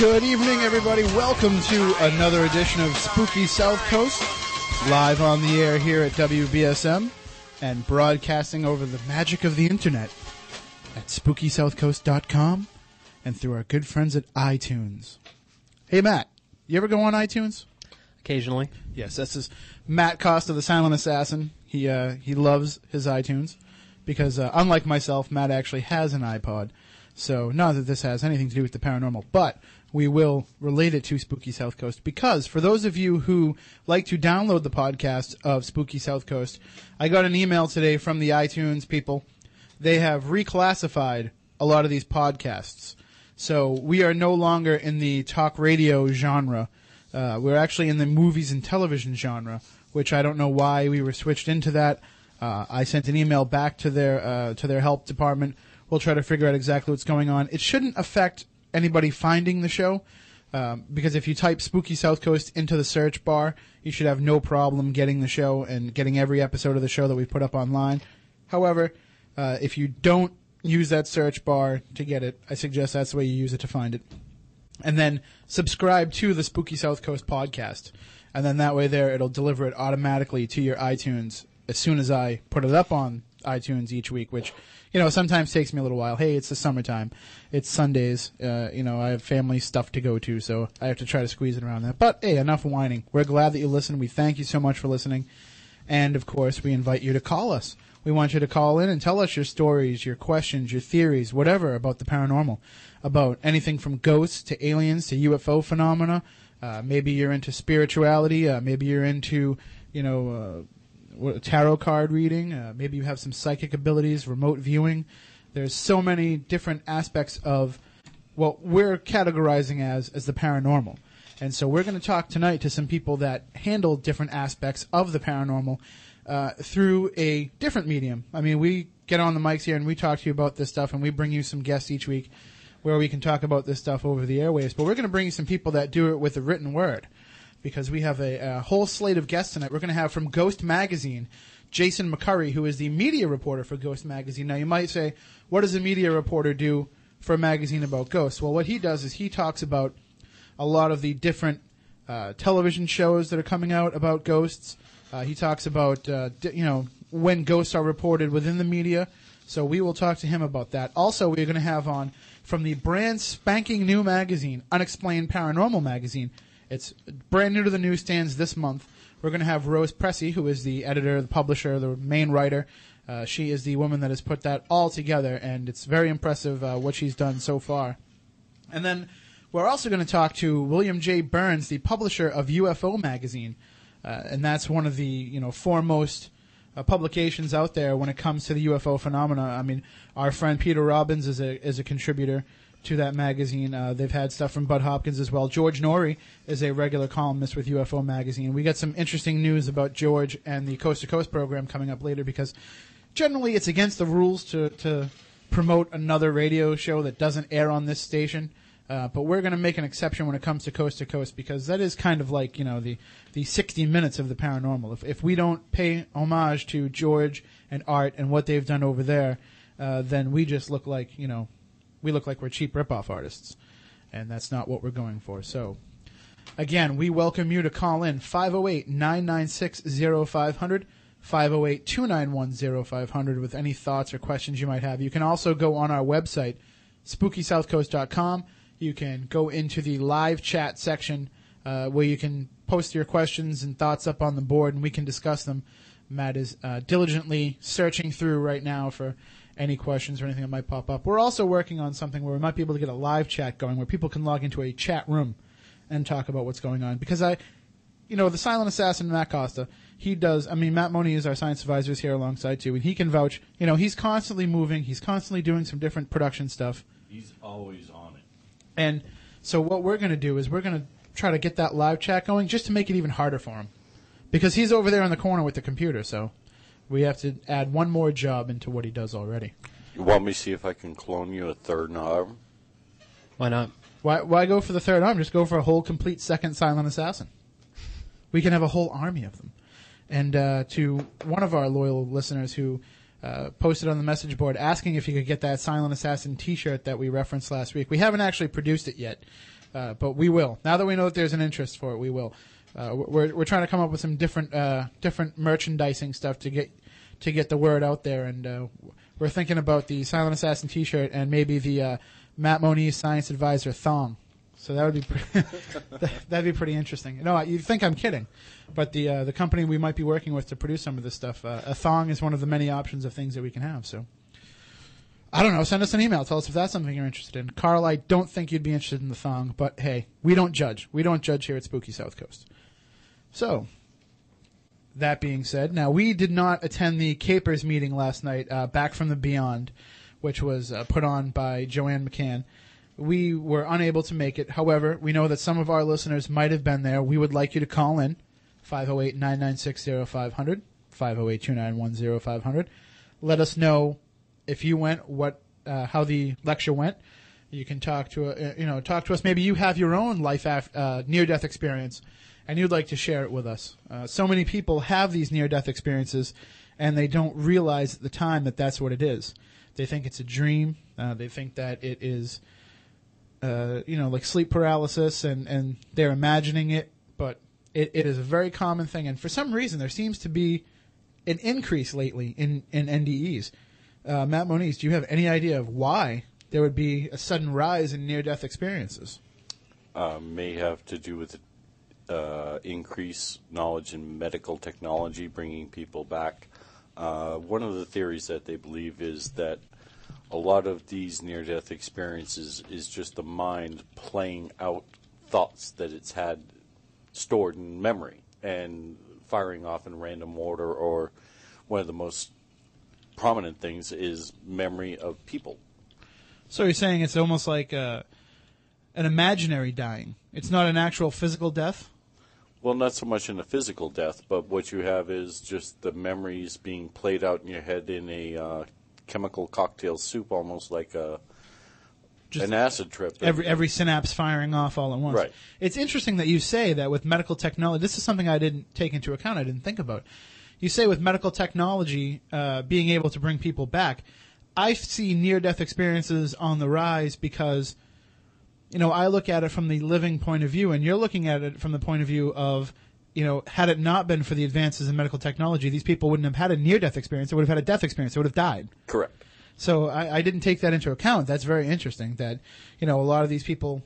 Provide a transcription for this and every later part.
Good evening, everybody. Welcome to another edition of Spooky South Coast, live on the air here at WBSM and broadcasting over the magic of the internet at SpookySouthCoast.com and through our good friends at iTunes. Hey, Matt, you ever go on iTunes? Occasionally. Yes, this is Matt Costa, the Silent Assassin. He uh, he loves his iTunes because, uh, unlike myself, Matt actually has an iPod. So, not that this has anything to do with the paranormal, but we will relate it to Spooky South Coast because for those of you who like to download the podcast of Spooky South Coast, I got an email today from the iTunes people. They have reclassified a lot of these podcasts. So we are no longer in the talk radio genre. Uh, we're actually in the movies and television genre, which I don't know why we were switched into that. Uh, I sent an email back to their uh, to their help department. We'll try to figure out exactly what's going on. It shouldn't affect anybody finding the show, um, because if you type "Spooky South Coast" into the search bar, you should have no problem getting the show and getting every episode of the show that we put up online. However, uh, if you don't use that search bar to get it, I suggest that's the way you use it to find it. And then subscribe to the Spooky South Coast podcast. And then that way there, it'll deliver it automatically to your iTunes as soon as I put it up on iTunes each week, which, you know, sometimes takes me a little while. Hey, it's the summertime. It's Sundays. Uh, you know, I have family stuff to go to, so I have to try to squeeze it around that. But hey, enough whining. We're glad that you listen. We thank you so much for listening. And of course, we invite you to call us. We want you to call in and tell us your stories, your questions, your theories, whatever about the paranormal, about anything from ghosts to aliens to UFO phenomena. Uh, maybe you're into spirituality. Uh, maybe you're into, you know, uh, what- tarot card reading. Uh, maybe you have some psychic abilities, remote viewing. There's so many different aspects of what we're categorizing as as the paranormal. And so we're going to talk tonight to some people that handle different aspects of the paranormal uh, through a different medium. I mean, we get on the mics here and we talk to you about this stuff, and we bring you some guests each week where we can talk about this stuff over the airwaves. But we're going to bring you some people that do it with the written word because we have a, a whole slate of guests tonight. We're going to have from Ghost Magazine, Jason McCurry, who is the media reporter for Ghost Magazine. Now, you might say, what does a media reporter do for a magazine about ghosts? Well, what he does is he talks about a lot of the different uh, television shows that are coming out about ghosts. Uh, he talks about, uh, di- you know, when ghosts are reported within the media. So we will talk to him about that. Also, we're going to have on from the brand spanking new magazine, Unexplained Paranormal Magazine. It's brand new to the newsstands this month. We're going to have Rose Pressey, who is the editor, the publisher, the main writer. Uh, she is the woman that has put that all together, and it's very impressive uh, what she's done so far. And then we're also going to talk to William J. Birnes, the publisher of UFO magazine, uh, and that's one of the you know foremost uh, publications out there when it comes to the UFO phenomena. I mean, our friend Peter Robbins is a is a contributor to that magazine. Uh, they've had stuff from Bud Hopkins as well. George Noory is a regular columnist with UFO magazine. We got some interesting news about George and the Coast to Coast program coming up later because generally it's against the rules to to promote another radio show that doesn't air on this station. Uh, but we're going to make an exception when it comes to coast to coast because that is kind of like you know the the 60 minutes of the paranormal. If if we don't pay homage to George and Art and what they've done over there, uh, then we just look like you know we look like we're cheap ripoff artists, and that's not what we're going for. So. Again, we welcome you to call in 508 996 0500, 508 291 0500 with any thoughts or questions you might have. You can also go on our website, spookysouthcoast.com. You can go into the live chat section uh, where you can post your questions and thoughts up on the board and we can discuss them. Matt is uh, diligently searching through right now for any questions or anything that might pop up. We're also working on something where we might be able to get a live chat going where people can log into a chat room and talk about what's going on. Because I, you know, the silent assassin Matt Costa, he does. I mean, Matt Moniz is our science advisor is here alongside too, and he can vouch. You know, he's constantly moving. He's constantly doing some different production stuff. He's always on it. And so what we're going to do is we're going to try to get that live chat going just to make it even harder for him. Because he's over there in the corner with the computer, so we have to add one more job into what he does already. You want me to see if I can clone you a third arm? Why not? Why, why go for the third arm? Just go for a whole complete second silent assassin. We can have a whole army of them. And uh, to one of our loyal listeners who uh, posted on the message board asking if he could get that silent assassin T-shirt that we referenced last week. We haven't actually produced it yet, uh, but we will. Now that we know that there's an interest for it, we will. Uh, we're we're trying to come up with some different uh, different merchandising stuff to get to get the word out there, and uh, we're thinking about the silent assassin T-shirt and maybe the uh, Matt Moniz Science Advisor thong. So that would be pretty, that'd be pretty interesting. No, you think I'm kidding, but the uh, the company we might be working with to produce some of this stuff, uh, a thong is one of the many options of things that we can have. So I don't know. Send us an email. Tell us if that's something you're interested in. Carl, I don't think you'd be interested in the thong, but hey, we don't judge. We don't judge here at Spooky South Coast. So that being said, now we did not attend the Capers meeting last night, uh, back from the Beyond, which was uh, put on by Joanne McCann. We were unable to make it. However, we know that some of our listeners might have been there. We would like you to call in 508 996 0500, 508 291 0500. Let us know if you went, what, uh, how the lecture went. You can talk to, uh, you know, talk to us. Maybe you have your own life af- uh, near-death experience, and you'd like to share it with us. Uh, so many people have these near-death experiences, and they don't realize at the time that that's what it is. They think it's a dream. Uh, they think that it is, uh, you know, like sleep paralysis, and and they're imagining it. But it, it is a very common thing, and for some reason, there seems to be an increase lately in in NDEs. Uh, Matt Moniz, do you have any idea of why there would be a sudden rise in near-death experiences? Uh, may have to do with uh, increase knowledge in medical technology, bringing people back. Uh, one of the theories that they believe is that a lot of these near-death experiences is just the mind playing out thoughts that it's had stored in memory and firing off in random order. Or one of the most prominent things is memory of people. So you're saying it's almost like uh, an imaginary dying. It's not an actual physical death. Well, not so much in a physical death, but what you have is just the memories being played out in your head in a uh, chemical cocktail soup, almost like a Just an acid trip. Every every synapse firing off all at once. Right. It's interesting that you say that with medical technology. This is something I didn't take into account. I didn't think about. You say with medical technology uh, being able to bring people back. I see near-death experiences on the rise because you know, I look at it from the living point of view, and you're looking at it from the point of view of, you know, had it not been for the advances in medical technology, these people wouldn't have had a near-death experience. They would have had a death experience. They would have died. Correct. So I, I didn't take that into account. That's very interesting. That you know, a lot of these people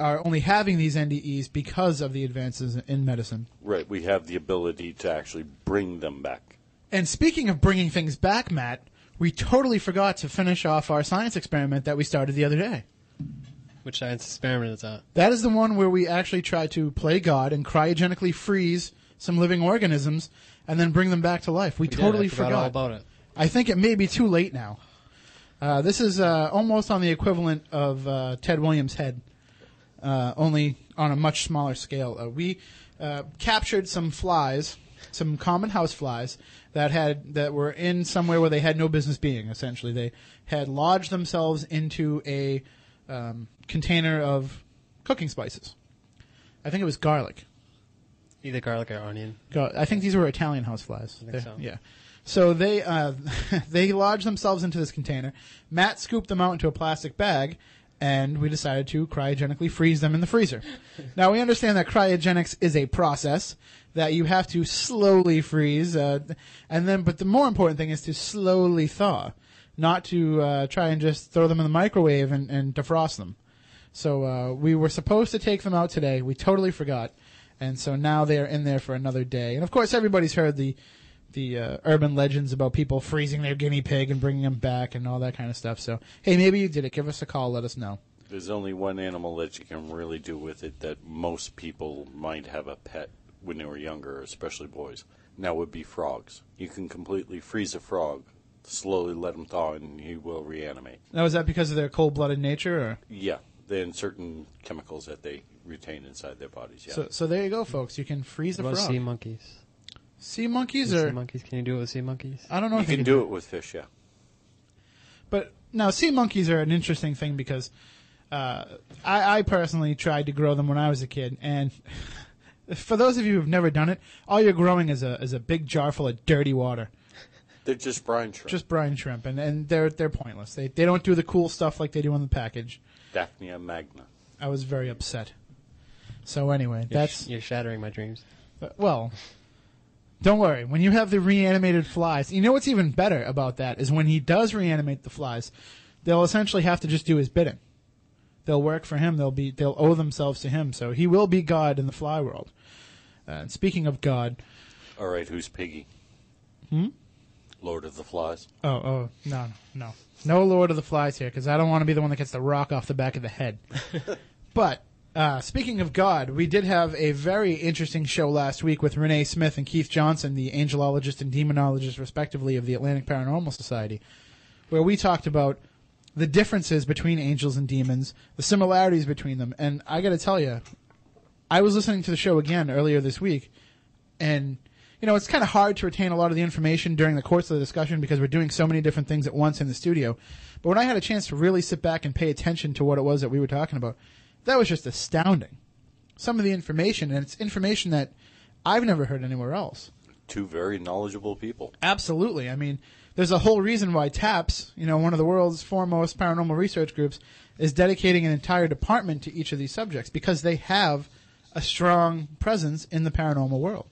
are only having these NDEs because of the advances in medicine. Right. We have the ability to actually bring them back. And speaking of bringing things back, Matt, we totally forgot to finish off our science experiment that we started the other day. Which science experiment is that? That is the one where we actually try to play God and cryogenically freeze some living organisms and then bring them back to life. We, We did. totally I forgot, all about it. I think it may be too late now. Uh, this is uh, almost on the equivalent of uh, Ted Williams' head, uh, only on a much smaller scale. Uh, we uh, captured some flies, some common house flies that had that were in somewhere where they had no business being. Essentially, they had lodged themselves into a um, container of cooking spices. I think it was garlic. Either garlic or onion. Go- I think these were Italian houseflies. think They're- so. Yeah. So they uh, they lodged themselves into this container. Matt scooped them out into a plastic bag, and we decided to cryogenically freeze them in the freezer. now we understand that cryogenics is a process that you have to slowly freeze, uh, and then but the more important thing is to slowly thaw, not to uh, try and just throw them in the microwave and, and defrost them. So uh, we were supposed to take them out today. We totally forgot, and so now they are in there for another day. And of course, everybody's heard the the uh, urban legends about people freezing their guinea pig and bringing them back and all that kind of stuff. So hey, maybe you did it. Give us a call. Let us know. There's only one animal that you can really do with it that most people might have a pet when they were younger, especially boys, now would be frogs. You can completely freeze a frog, slowly let him thaw, and he will reanimate. Now, is that because of their cold-blooded nature, or Yeah, then certain chemicals that they retain inside their bodies. Yeah. so? So there you go, folks. You can freeze a What about sea monkeys? sea monkeys, Sea or monkeys? Can you do it with sea monkeys? I don't know you if you can do it with fish. Yeah. But now, sea monkeys are an interesting thing because uh, I, I personally tried to grow them when I was a kid, and for those of you who've never done it, all you're growing is a is a big jar full of dirty water, They're just brine shrimp. just brine shrimp, and, and they're they're pointless. They they don't do the cool stuff like they do on the package. Daphnia magna. I was very upset. So anyway, You're that's sh- you're shattering my dreams. Uh, well, don't worry. When you have the reanimated flies, you know what's even better about that is when he does reanimate the flies, they'll essentially have to just do his bidding. They'll work for him. They'll be they'll owe themselves to him. So he will be God in the fly world. Uh, and speaking of God, All right, who's Piggy? Hmm? Lord of the Flies. oh oh no no no Lord of the Flies here because I don't want to be the one that gets the rock off the back of the head. but uh, speaking of God, we did have a very interesting show last week with Renee Smith and Keith Johnson, the angelologist and demonologist, respectively, of the Atlantic Paranormal Society, where we talked about the differences between angels and demons, the similarities between them. And I got to tell you, I was listening to the show again earlier this week, and you know it's kind of hard to retain a lot of the information during the course of the discussion because we're doing so many different things at once in the studio. But when I had a chance to really sit back and pay attention to what it was that we were talking about, that was just astounding. Some of the information, and it's information that I've never heard anywhere else. Two very knowledgeable people. Absolutely. I mean, there's a whole reason why TAPS, you know, one of the world's foremost paranormal research groups, is dedicating an entire department to each of these subjects because they have a strong presence in the paranormal world.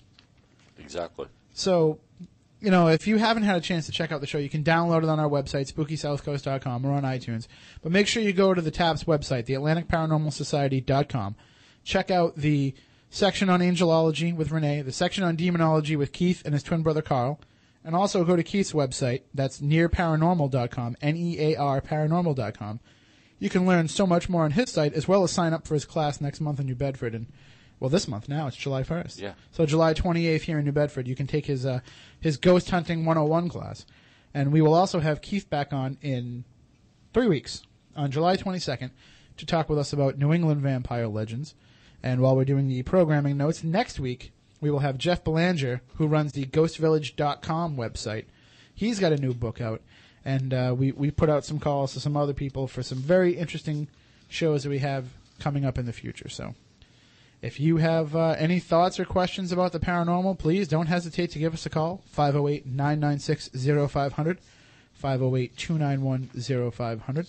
Exactly. So, you know, if you haven't had a chance to check out the show, you can download it on our website, spookysouthcoast.com, or on iTunes. But make sure you go to the TAPS website, the AtlanticParanormalSociety.com. Check out the section on angelology with Renee, the section on demonology with Keith and his twin brother Carl, and also go to Keith's website, that's nearparanormal.com, N-E-A-R paranormal.com. You can learn so much more on his site, as well as sign up for his class next month in New Bedford. And well, this month now it's July 1st. Yeah. So July 28th here in New Bedford, you can take his uh, his ghost hunting 101 class, and we will also have Keith back on in three weeks on July 22nd to talk with us about New England vampire legends. And while we're doing the programming notes next week, we will have Jeff Belanger, who runs the GhostVillage.com website. He's got a new book out, and uh, we we put out some calls to some other people for some very interesting shows that we have coming up in the future. So. If you have uh, any thoughts or questions about the paranormal, please don't hesitate to give us a call 508 996 0500, 508 291 0500.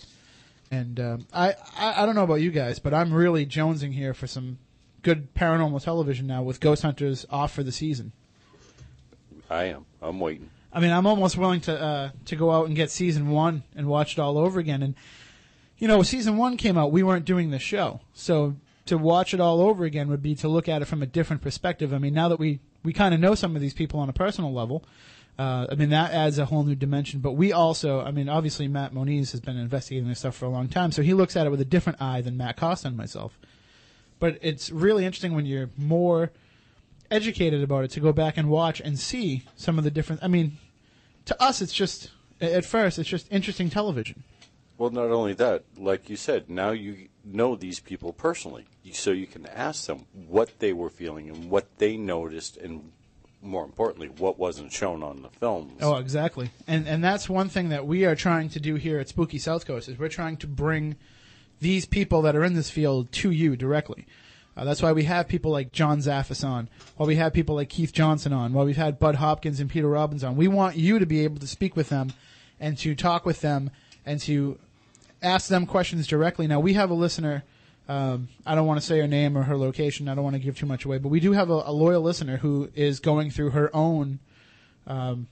And um, I, I, I don't know about you guys, but I'm really jonesing here for some good paranormal television now with Ghost Hunters off for the season. I am. I'm waiting. I mean, I'm almost willing to uh, to go out and get season one and watch it all over again. And you know, season one came out, we weren't doing the show, so to watch it all over again would be to look at it from a different perspective. I mean, now that we we kind of know some of these people on a personal level, uh, I mean that adds a whole new dimension. But we also, I mean, obviously Matt Moniz has been investigating this stuff for a long time, so he looks at it with a different eye than Matt Costa and myself. But it's really interesting when you're more educated about it to go back and watch and see some of the different. I mean, to us, it's just at first it's just interesting television. Well, not only that, like you said, now you know these people personally, so you can ask them what they were feeling and what they noticed, and more importantly, what wasn't shown on the films. Oh, exactly. And and that's one thing that we are trying to do here at Spooky South Coast is we're trying to bring these people that are in this field to you directly. Uh, that's why we have people like John Zaffis on, why we have people like Keith Johnson on, why we've had Bud Hopkins and Peter Robbins on. We want you to be able to speak with them and to talk with them and to ask them questions directly. Now, we have a listener. Um, I don't want to say her name or her location. I don't want to give too much away, but we do have a, a loyal listener who is going through her own um,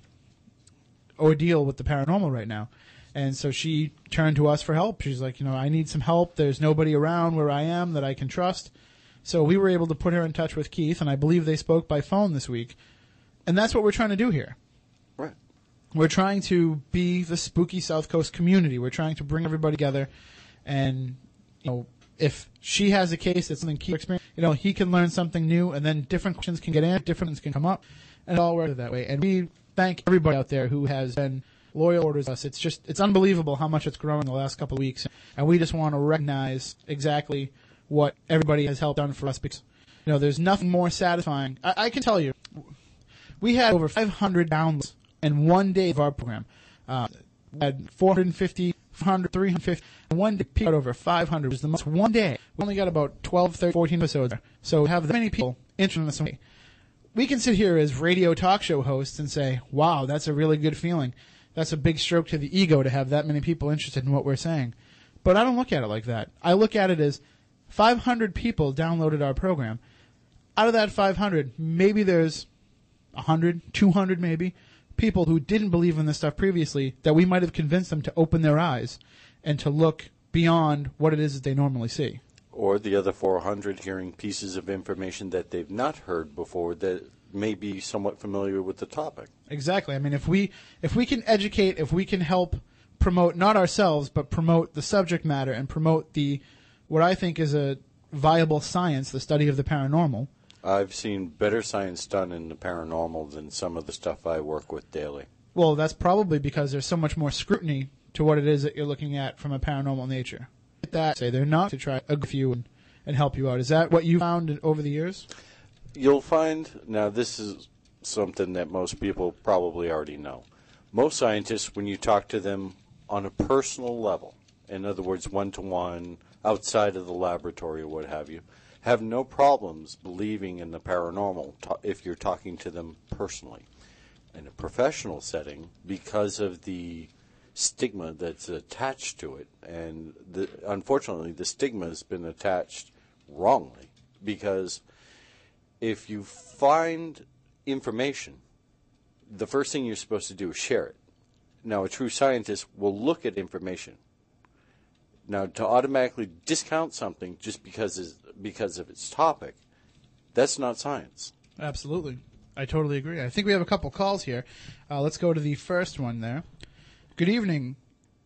ordeal with the paranormal right now. And so she turned to us for help. She's like, you know, I need some help. There's nobody around where I am that I can trust. So we were able to put her in touch with Keith, and I believe they spoke by phone this week. And that's what we're trying to do here. We're trying to be the spooky South Coast community. We're trying to bring everybody together, and you know, if she has a case that's something key experience, you know, he can learn something new, and then different questions can get in, different things can come up, and it all works that way. And we thank everybody out there who has been loyal orders us. It's just it's unbelievable how much it's grown in the last couple of weeks, and we just want to recognize exactly what everybody has helped done for us because you know there's nothing more satisfying. I, I can tell you, we had over 500 downloads in one day of our program. Uh, we had 450, 400, 350. and One day peaked out over 500. It was the most one day. We only got about 12, 13, 14 episodes. So to have that many people interested in this. way. We can sit here as radio talk show hosts and say, wow, that's a really good feeling. That's a big stroke to the ego to have that many people interested in what we're saying. But I don't look at it like that. I look at it as 500 people downloaded our program. Out of that 500, maybe there's 100, 200 maybe, people who didn't believe in this stuff previously that we might have convinced them to open their eyes and to look beyond what it is that they normally see. Or the other 400 hearing pieces of information that they've not heard before that may be somewhat familiar with the topic. Exactly. I mean, if we if we can educate, if we can help promote not ourselves but promote the subject matter and promote the what I think is a viable science, the study of the paranormal. I've seen better science done in the paranormal than some of the stuff I work with daily. Well, that's probably because there's so much more scrutiny to what it is that you're looking at from a paranormal nature. That say they're not to try to with you and, and help you out. Is that what you found over the years? You'll find, now this is something that most people probably already know. Most scientists, when you talk to them on a personal level, in other words, one to one, outside of the laboratory or what have you, have no problems believing in the paranormal if you're talking to them personally. In a professional setting, because of the stigma that's attached to it, and the, unfortunately, the stigma has been attached wrongly because if you find information, the first thing you're supposed to do is share it. Now, a true scientist will look at information. Now, to automatically discount something just because is, because of its topic, that's not science. Absolutely. I totally agree. I think we have a couple calls here. Uh, let's go to the first one there. Good evening.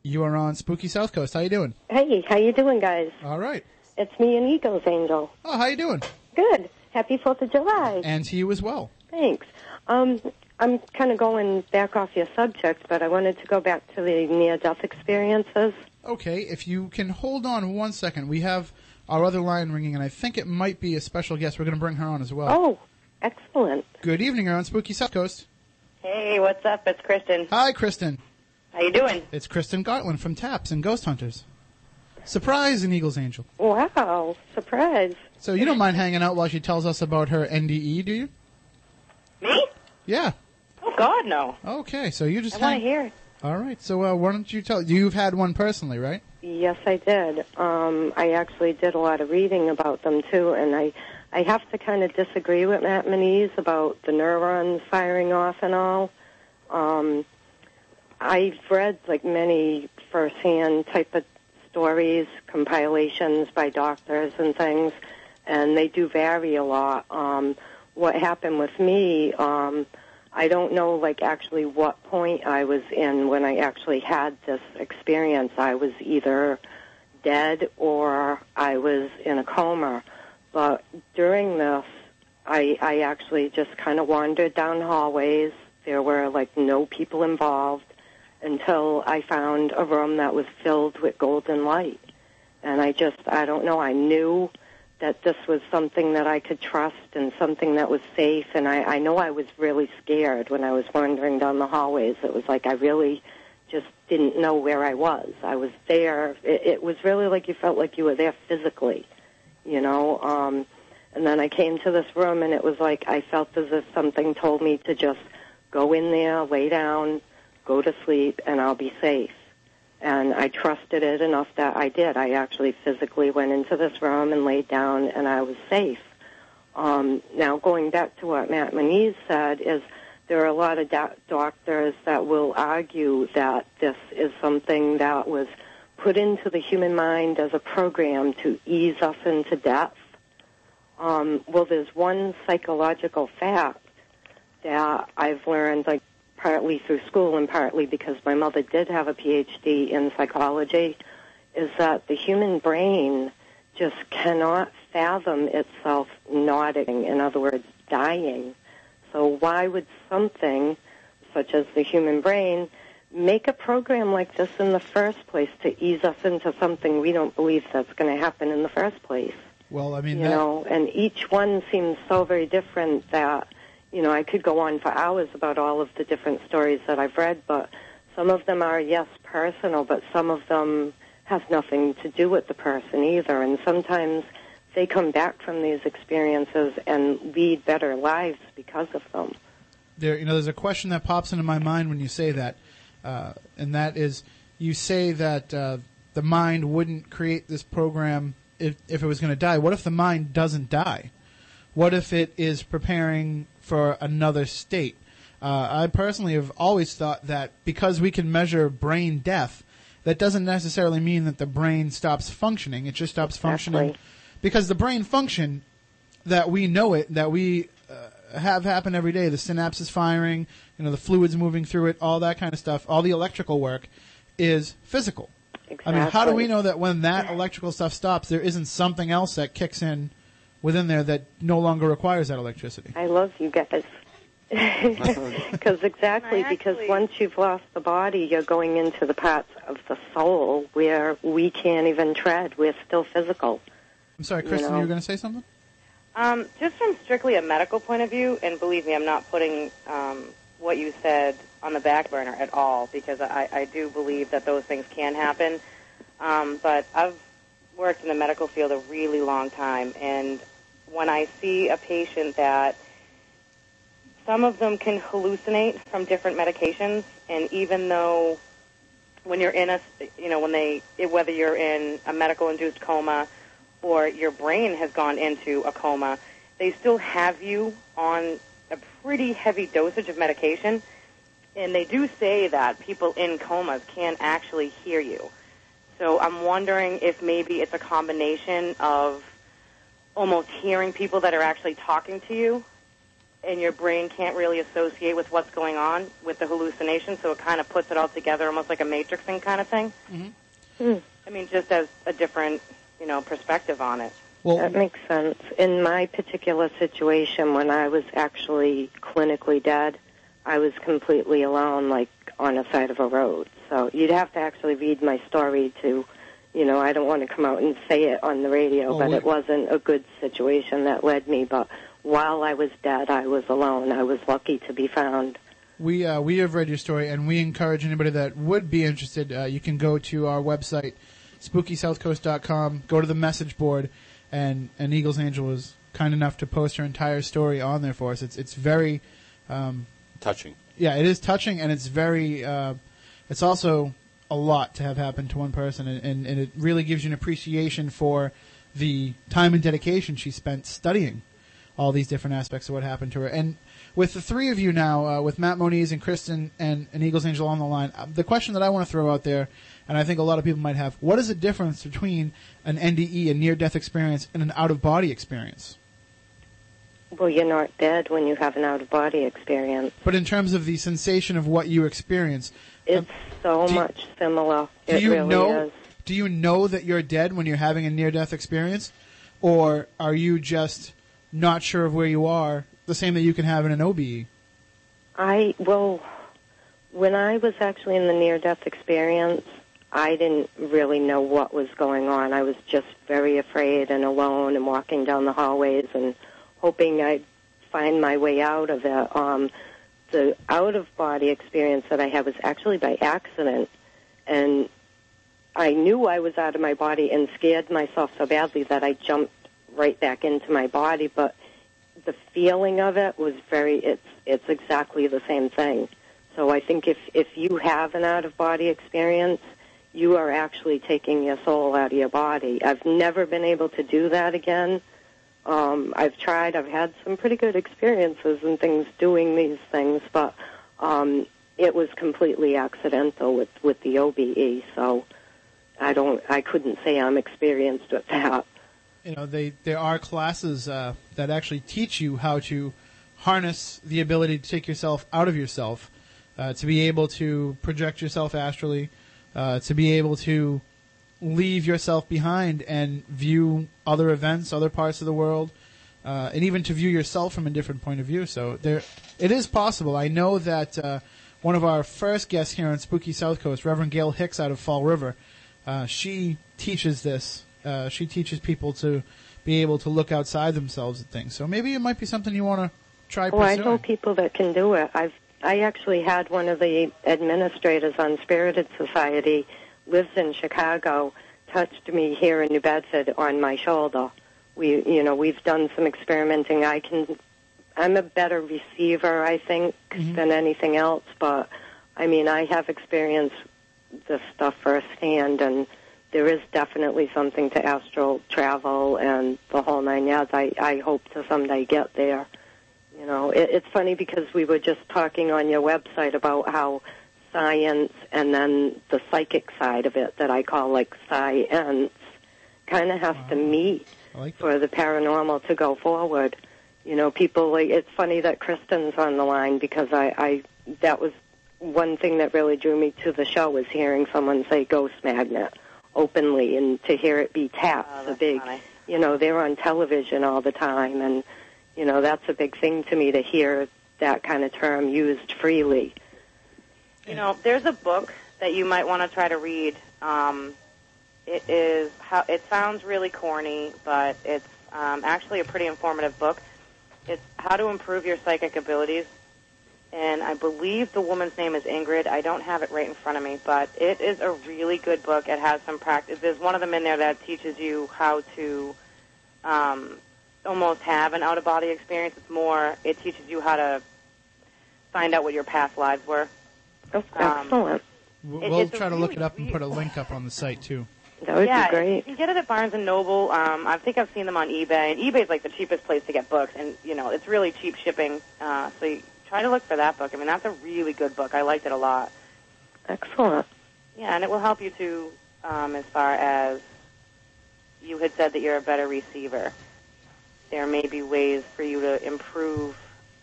You are on Spooky South Coast. How you doing? Hey, how you doing, guys? All right. It's me and Eagles Angel. Oh, how you doing? Good. Happy Fourth of July. And to you as well. Thanks. Um, I'm kind of going back off your subject, but I wanted to go back to the near-death experiences. Okay, if you can hold on one second, we have our other line ringing, and I think it might be a special guest. We're going to bring her on as well. Oh, excellent. Good evening, you're on Spooky South Coast. Hey, what's up? It's Kristyn. Hi, Kristyn. How you doing? It's Kristyn Gartland from Taps and Ghost Hunters. Surprise, an Eagles Angel. Wow, surprise. So you don't mind hanging out while she tells us about her NDE, do you? Me? Yeah. Oh God, no. Okay, so you just I want to hear it. All right. So uh, why don't you tell? You've had one personally, right? Yes, I did. Um, I actually did a lot of reading about them too, and I, I have to kind of disagree with Matt Moniz about the neurons firing off and all. Um, I've read like many firsthand type of stories, compilations by doctors and things, and they do vary a lot. Um, what happened with me, um, I don't know like actually what point I was in when I actually had this experience. I was either dead or I was in a coma. But during this, I, I actually just kind of wandered down hallways. There were like no people involved until I found a room that was filled with golden light. And I just, I don't know, I knew that this was something that I could trust and something that was safe. And I, I know I was really scared when I was wandering down the hallways. It was like I really just didn't know where I was. I was there. It, it was really like you felt like you were there physically, you know. Um, and then I came to this room, and it was like I felt as if something told me to just go in there, lay down, go to sleep, and I'll be safe. And I trusted it enough that I did. I actually physically went into this room and laid down, and I was safe. Um, now, going back to what Matt Moniz said, is there are a lot of doc- doctors that will argue that this is something that was put into the human mind as a program to ease us into death. Um, well, there's one psychological fact that I've learned, like partly through school and partly because my mother did have a PhD in psychology, is that the human brain just cannot fathom itself nodding, in other words, dying. So why would something such as the human brain make a program like this in the first place to ease us into something we don't believe that's going to happen in the first place? Well, I mean, you that, know, and each one seems so very different that, you know, I could go on for hours about all of the different stories that I've read, but some of them are, yes, personal, but some of them have nothing to do with the person either. And sometimes they come back from these experiences and lead better lives because of them. there, you know, there's a question that pops into my mind when you say that, uh, and that is, you say that uh, the mind wouldn't create this program if, if it was going to die. What if the mind doesn't die? What if it is preparing for another state? Uh, I personally have always thought that because we can measure brain death, that doesn't necessarily mean that the brain stops functioning. It just stops functioning Exactly. because the brain function that we know it, that we uh, have happen every day, the synapses firing, you know, the fluids moving through it, all that kind of stuff, all the electrical work is physical. I mean, how do we know that when that electrical stuff stops, there isn't something else that kicks in within there that no longer requires that electricity? I love you guys. Because exactly, I because once you've lost the body, you're going into the parts of the soul where we can't even tread. We're still physical. I'm sorry, You Kristyn, know. you were going to say something? Um, just from strictly a medical point of view, and believe me, I'm not putting um, what you said on the back burner at all because I, I do believe that those things can happen. Um, but I've worked in the medical field a really long time, and when I see a patient that some of them can hallucinate from different medications, and even though when you're in a, you know, when they, whether you're in a medical-induced coma or your brain has gone into a coma, they still have you on a pretty heavy dosage of medication. And they do say that people in comas can actually hear you. So I'm wondering if maybe it's a combination of almost hearing people that are actually talking to you, and your brain can't really associate with what's going on with the hallucination, so it kind of puts it all together almost like a matrixing kind of thing. Mm-hmm. Hmm. I mean, just as a different, you know, perspective on it. Well, That makes sense. In my particular situation, when I was actually clinically dead, I was completely alone, like on a side of a road. So you'd have to actually read my story to, you know, I don't want to come out and say it on the radio, Oh, but we- it wasn't a good situation that led me. But while I was dead, I was alone. I was lucky to be found. We uh, we have read your story, and we encourage anybody that would be interested. Uh, you can go to our website, spookysouthcoast.com. Go to the message board, and and Eagles Angel was kind enough to post her entire story on there for us. It's it's very, um, Touching. yeah, it is touching, and it's very. Uh, it's also a lot to have happen to one person, and, and, and it really gives you an appreciation for the time and dedication she spent studying all these different aspects of what happened to her. And with the three of you now, uh, with Matt Moniz and Kristyn and, and Eagles Angel on the line, uh, the question that I want to throw out there, and I think a lot of people might have, what is the difference between an NDE, a near-death experience, and an out-of-body experience? Well, you're not dead when you have an out of body experience. But in terms of the sensation of what you experience, It's so do you- much similar. do it you really know is. do you know that you're dead when you're having a near death experience or are you just not sure of where you are the same that you can have in an? OBE I well, when I was actually in the near-death experience, I didn't really know what was going on. I was just very afraid and alone and walking down the hallways and hoping I'd find my way out of it. Um, the out-of-body experience that I had was actually by accident, and I knew I was out of my body and scared myself so badly that I jumped right back into my body, but the feeling of it was very it's it's exactly the same thing. So I think if if you have an out of body experience, you are actually taking your soul out of your body. I've never been able to do that again. Um, I've tried. I've had some pretty good experiences and things doing these things, but um, it was completely accidental with with the OBE. So I don't. I couldn't say I'm experienced with that. you know they there are classes uh, that actually teach you how to harness the ability to take yourself out of yourself uh, to be able to project yourself astrally uh, to be able to leave yourself behind and view other events, other parts of the world, uh, and even to view yourself from a different point of view. So there, it is possible. I know that uh, one of our first guests here on Spooky South Coast, Reverend Gail Hicks out of Fall River, uh, she teaches this. Uh, she teaches people to be able to look outside themselves at things. So maybe it might be something you want to try Well, I know people that can do it. I've I actually had one of the administrators on Spirited Society lives in Chicago touched me here in New Bedford on my shoulder. We you know, we've done some experimenting. I can I'm a better receiver, I think, mm-hmm. than anything else, but I mean, I have experienced this stuff firsthand and there is definitely something to astral travel and the whole nine yards. I, I hope to someday get there. You know, it, it's funny because we were just talking on your website about how science and then the psychic side of it that I call like science kind of has to meet like for the paranormal to go forward. You know, people like it's funny that Kristyn's on the line because I, I that was one thing that really drew me to the show was hearing someone say ghost magnet openly and to hear it be tapped Oh, so that's big. funny. You know, they're on television all the time and you know, that's a big thing to me to hear that kind of term used freely. You know, there's a book that you might want to try to read. Um, it is how it sounds really corny, but it's um, actually a pretty informative book. It's how to improve your psychic abilities, and I believe the woman's name is Ingrid. I don't have it right in front of me, but it is a really good book. It has some practice. There's one of them in there that teaches you how to um, almost have an out of body experience. It's more. It teaches you how to find out what your past lives were. Oh, Um, excellent. W- We'll it's a try to look really it up and put a link up on the site too. That would yeah, be great. you can get it at Barnes and Noble. Um, I think I've seen them on eBay, and eBay is like the cheapest place to get books, and you know it's really cheap shipping. Uh, so you try to look for that book. I mean, that's a really good book. I liked it a lot. Excellent. Yeah, and it will help you too, um, as far as you had said that you're a better receiver. There may be ways for you to improve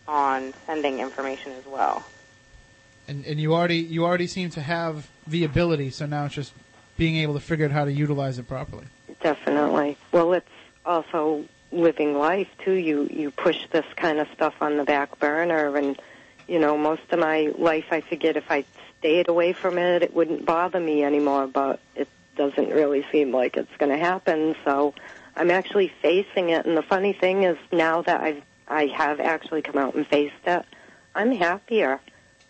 on sending information as well. And and you already you already seem to have the ability, so now it's just being able to figure out how to utilize it properly. Definitely. Well, it's also living life too. You you push this kind of stuff on the back burner, and you know, most of my life, I figured if I stayed away from it, it wouldn't bother me anymore. But it doesn't really seem like it's going to happen. So I'm actually facing it. And the funny thing is, now that I've I have actually come out and faced it, I'm happier.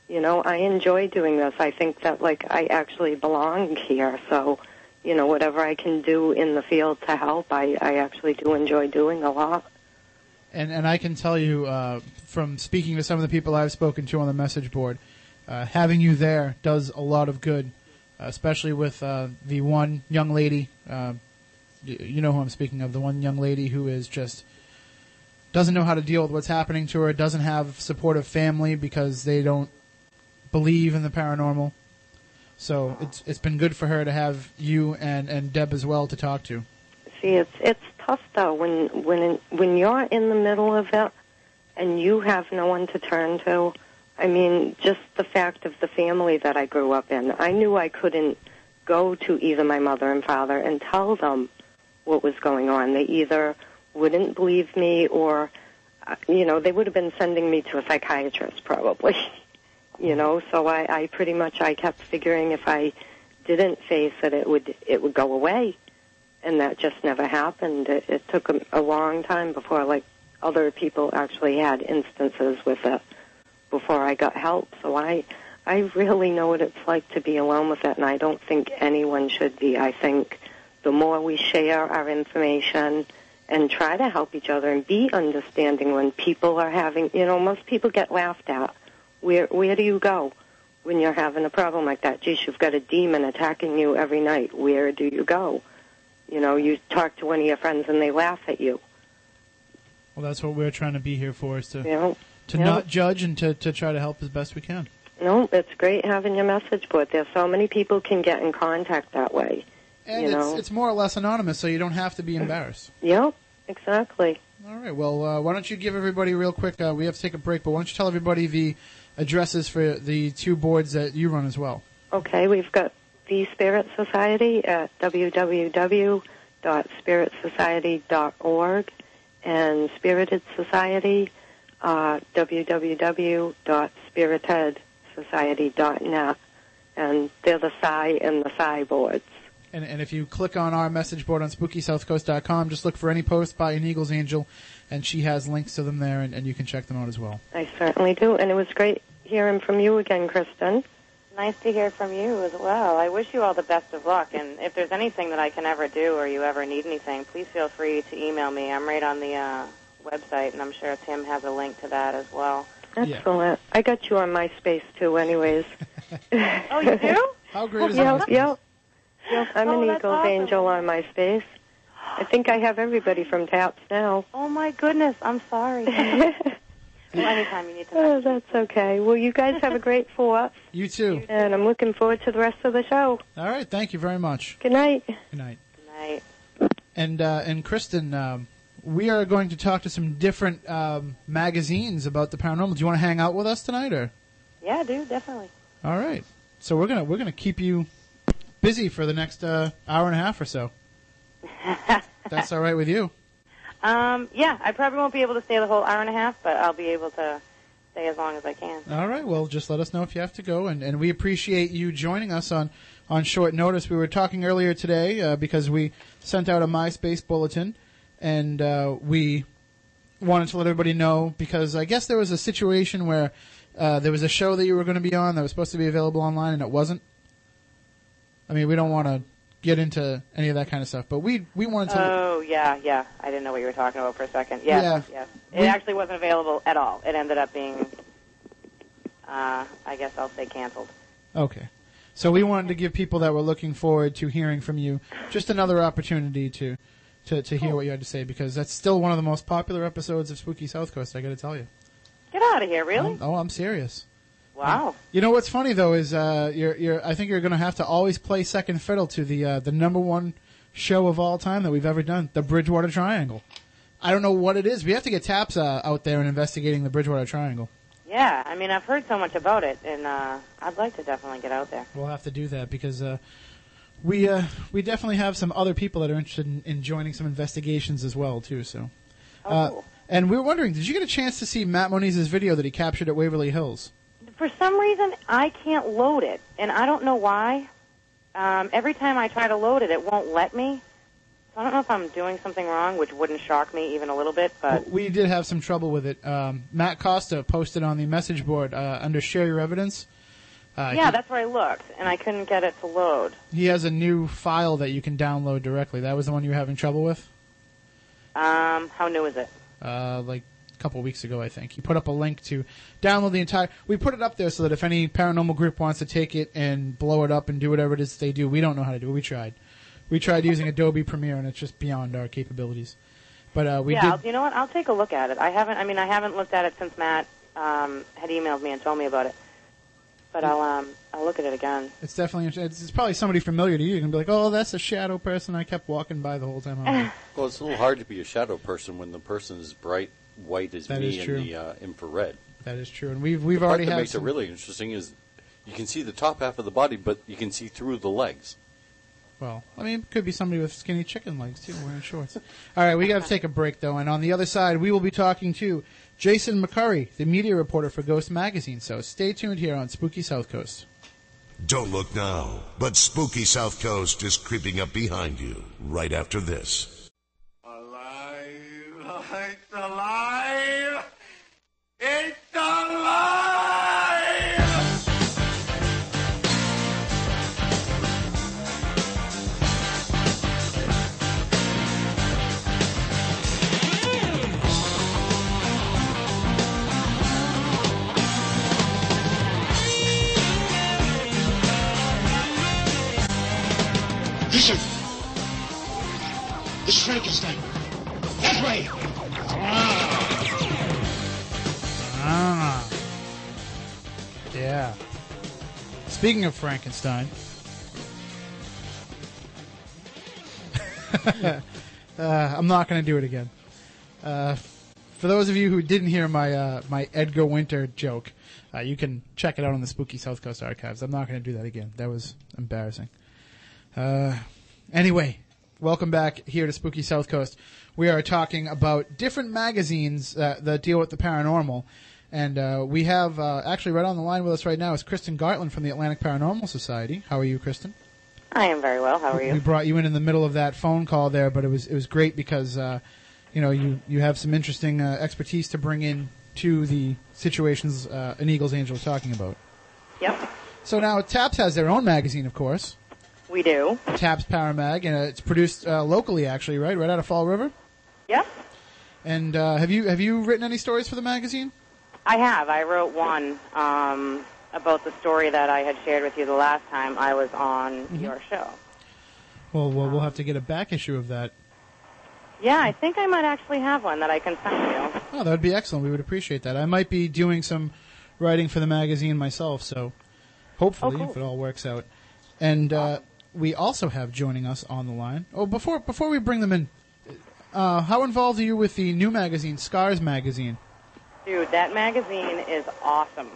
You know, I enjoy doing this. I think that like I actually belong here. So you know, whatever I can do in the field to help, I, I actually do enjoy doing a lot. And and I can tell you uh, from speaking to some of the people I've spoken to on the message board, uh, having you there does a lot of good, especially with uh, the one young lady. Uh, you know who I'm speaking of. The one young lady who is just doesn't know how to deal with what's happening to her. Doesn't have supportive family because they don't believe in the paranormal. So it's it's been good for her to have you and, and Deb as well to talk to. See, it's it's tough though when when when you're in the middle of it and you have no one to turn to. I mean, just the fact of the family that I grew up in. I knew I couldn't go to either my mother and father and tell them what was going on. They either wouldn't believe me or uh, you know, they would have been sending me to a psychiatrist probably. you know, so I I pretty much I kept figuring if I didn't face it it would it would go away and that just never happened. It, it took a, a long time before, like, other people actually had instances with it before I got help. So I, I really know what it's like to be alone with it, and I don't think anyone should be. I think the more we share our information and try to help each other and be understanding when people are having, you know, most people get laughed at. Where, where do you go? When you're having a problem like that, geez, you've got a demon attacking you every night. Where do you go? You know, you talk to one of your friends and they laugh at you. Well, that's what we're trying to be here for is to You know, to not judge and to, to try to help as best we can. no, it's great having your message board. There's so many people can get in contact that way. And You it's, it's more or less anonymous, so you don't have to be embarrassed. Yep, exactly. All right. Well, uh, why don't you give everybody real quick? Uh, we have to take a break, but why don't you tell everybody the addresses for the two boards that you run as well? Okay, we've got the Spirit Society at www.spiritsociety.org and Spirited Society uh, www.spiritedsociety.net. And they're the Psi and the Psi boards. And, and if you click on our message board on SpookySouthCoast.com, just look for any post by an Eagles Angel, and she has links to them there, and, and you can check them out as well. I certainly do. And it was great hearing from you again, Kristyn. Nice to hear from you as well. I wish you all the best of luck. And if there's anything that I can ever do or you ever need anything, please feel free to email me. I'm right on the uh, website, and I'm sure Tim has a link to that as well. Excellent. I got you on MySpace too, anyways. Oh, you do? How great is Yep, that? yep. Yep, I'm Oh, an Eagles awesome. Angel on MySpace. I think I have everybody from Taps now. Oh my goodness, I'm sorry. well, anytime you need to. Oh, that's okay. Well, you guys have a great fourth, You too. and I'm looking forward to the rest of the show. All right, thank you very much. Good night. Good night. Good night. And uh, and Kristyn, um, we are going to talk to some different um, magazines about the paranormal. Do you want to hang out with us tonight, or? Yeah, dude, definitely. All right. So we're gonna we're gonna keep you busy for the next uh, hour and a half or so. That's all right with you. Um, yeah, I probably won't be able to stay the whole hour and a half, but I'll be able to stay as long as I can. All right. Well, just let us know if you have to go, and, and we appreciate you joining us on on short notice. We were talking earlier today uh, because we sent out a MySpace bulletin, and uh, we wanted to let everybody know because I guess there was a situation where uh, there was a show that you were going to be on that was supposed to be available online and it wasn't. I mean, we don't want to get into any of that kind of stuff, but we we wanted to. Oh, yeah, yeah. I didn't know what you were talking about for a second. Yes, Yeah. yes. It We- actually wasn't available at all. It ended up being, uh, I guess I'll say canceled. Okay. So we wanted to give people that were looking forward to hearing from you just another opportunity to to, to hear what you had to say because that's still one of the most popular episodes of Spooky South Coast. I got to tell you. Get out of here, really? I'm- oh, I'm serious. Wow. You know what's funny though is uh, you're you're I think you're going to have to always play second fiddle to the uh, the number one show of all time that we've ever done, the Bridgewater Triangle. I don't know what it is. We have to get Taps uh, out there and investigating the Bridgewater Triangle. Yeah, I mean, I've heard so much about it, and uh, I'd like to definitely get out there. We'll have to do that because uh, we uh, we definitely have some other people that are interested in, in joining some investigations as well too. So, uh, Oh. and we were wondering, did you get a chance to see Matt Moniz's video that he captured at Waverly Hills? For some reason, I can't load it, and I don't know why. Um, every time I try to load it, it won't let me. I don't know if I'm doing something wrong, which wouldn't shock me even a little bit, but we did have some trouble with it. Um, Matt Costa posted on the message board uh, under Share Your Evidence. Uh, yeah, he, that's where I looked, and I couldn't get it to load. he has a new file that you can download directly. That was the one you were having trouble with, Um, how new is it? uh, like couple weeks ago, I think. He put up a link to download the entire. We put it up there so that if any paranormal group wants to take it and blow it up and do whatever it is they do, we don't know how to do it. We tried. We tried using Adobe Premiere, and it's just beyond our capabilities. But uh, we yeah, did. You know what? I'll take a look at it. I haven't. I mean, I haven't looked at it since Matt um, had emailed me and told me about it. But I'll um, I'll look at it again. It's definitely it's, it's probably somebody familiar to you. You can be like, "Oh, that's a shadow person I kept walking by the whole time." I was there." Well, it's a little hard to be a shadow person when the person is bright white as That me is in true. the uh, infrared. that is true, and we've we've the part already that had makes some- it really interesting is you can see the top half of the body, but you can see through the legs. Well, I mean, it could be somebody with skinny chicken legs too, wearing shorts. All right, we got to take a break though, and on the other side, we will be talking to Jason McCurry, the media reporter for Ghost Magazine. So stay tuned here on Spooky South Coast. Don't look now, but spooky South Coast is creeping up behind you right after this. It's alive! It's Speaking of Frankenstein, uh, I'm not going to do it again. Uh, for those of you who didn't hear my uh, my Edgar Winter joke, uh, you can check it out on the Spooky South Coast archives. I'm not going to do that again. That was embarrassing. Uh, anyway, welcome back here to Spooky South Coast. We are talking about different magazines that deal with the paranormal. And uh, we have uh, actually right on the line with us right now is Kristyn Gartland from the Atlantic Paranormal Society. How are you, Kristyn? I am very well. How are you? We brought you in in the middle of that phone call there, but it was it was great because uh, you know you you have some interesting uh, expertise to bring in to the situations uh, an Eagles Angel is talking about. Yep, So now Taps has their own magazine, of course, we do. Taps Paramag, and uh, it's produced uh, locally, actually, right, right out of Fall River. Yep, And uh, have you have you written any stories for the magazine? I have. I wrote one um, about the story that I had shared with you the last time I was on your show. Well, well, we'll have to get a back issue of that. Yeah, I think I might actually have one that I can send you. Oh, that would be excellent. We would appreciate that. I might be doing some writing for the magazine myself, so hopefully, Oh, cool. if it all works out. And uh, we also have joining us on the line. Oh, before before we bring them in, uh, how involved are you with the new magazine, Scars Magazine? Dude, that magazine is awesome.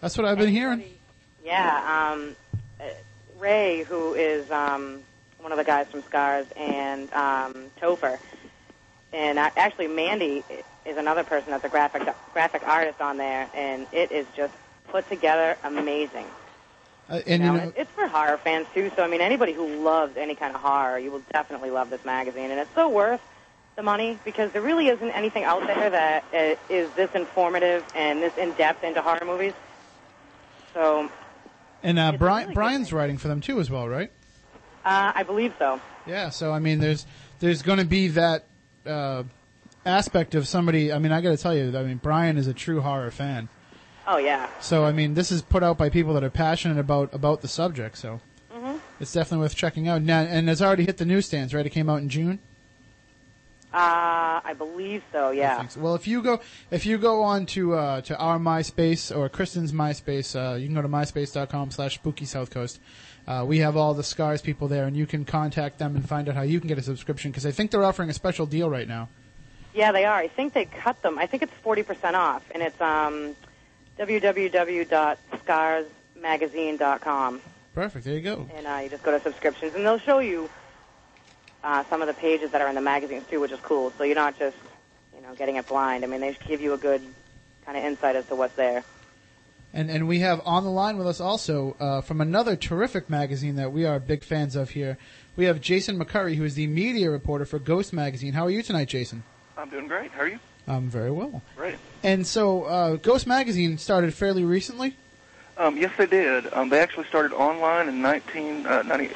That's what I've been hearing. Yeah, um, uh, Ray, who is um, one of the guys from Scars, and um, Topher, and uh, actually Mandy is another person that's a graphic graphic artist on there, and it is just put together amazing. Uh, and You you know, know, it's for horror fans too. So I mean, anybody who loves any kind of horror, you will definitely love this magazine, and it's so worth the money because there really isn't anything out there that uh, is this informative and this in depth into horror movies. So and uh, Brian really Brian's writing for them too, as well, right? uh, I believe so. Yeah. So I mean, there's there's going to be that uh, aspect of somebody. I mean, I got to tell you, I mean, Brian is a true horror fan. Oh yeah, So I mean, this is put out by people that are passionate about about the subject. So Mhm. it's definitely worth checking out. Now, and it's already hit the newsstands, right? It came out in June. Uh, I believe so. Yeah. so. Well, if you go if you go on to uh, to our MySpace or Kristyn's MySpace, uh, you can go to myspace.com slash spooky south coast. Uh, we have all the scars people there, and you can contact them and find out how you can get a subscription because I think they're offering a special deal right now. Yeah, they are. I think they cut them. I think it's forty percent off, and it's um, www.scarsmagazine.com, Perfect. There you go. and uh, you just go to subscriptions, and they'll show you uh, some of the pages that are in the magazines too, which is cool. So you're not just you know getting it blind. I mean, they give you a good kind of insight as to what's there. And and we have on the line with us also uh, from another terrific magazine that we are big fans of here. We have Jason McCurry, who is the media reporter for Ghost Magazine. How are you tonight, Jason? I'm doing great. How are you? I'm very well. Great. And so, uh, Ghost Magazine started fairly recently. Um, yes, they did. Um, they actually started online in 1990.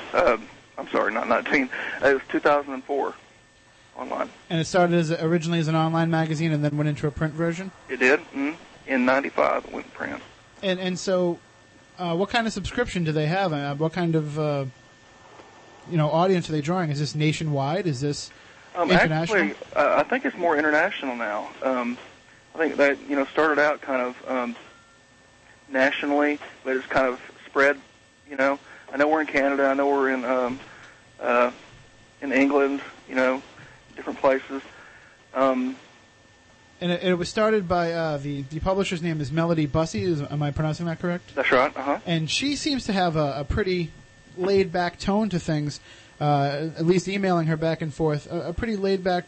I'm sorry, not 19. Uh, it was 2004. Online. And it started as originally as an online magazine, and then went into a print version. It did. Mm, in '95, it went in print. And and so, uh, what kind of subscription do they have? Uh, what kind of uh, you know audience are they drawing? Is this nationwide? Is this Um, international? actually, uh, I think it's more international now. Um, I think that you know started out kind of um, nationally, but it's kind of spread. You know, I know we're in Canada. I know we're in um, uh, in England. You know, different places. Um, and it, it was started by uh, the the publisher's name is Melody Bussey. Is, am I pronouncing that correct? that's right. Uh huh. And she seems to have a, a pretty laid back tone to things. Uh, at least emailing her back and forth, a, a pretty laid back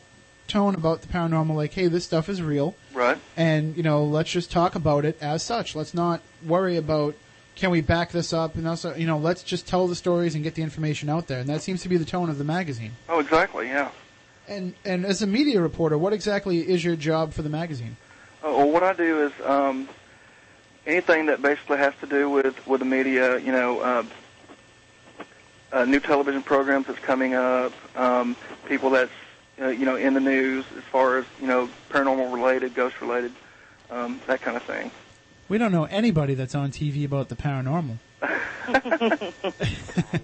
tone about the paranormal. Like, hey, this stuff is real. Right. and you know let's just talk about it as such let's not worry about can we back this up and also you know let's just tell the stories and get the information out there and that seems to be the tone of the magazine Oh, exactly. Yeah. and and as a media reporter what exactly is your job for the magazine Uh, well, what I do is um, anything that basically has to do with with the media. You know, uh, uh, new television programs that's coming up, um, people that's uh, you know in the news as far as you know paranormal related, ghost related, um, that kind of thing. We don't know anybody that's on tv about the paranormal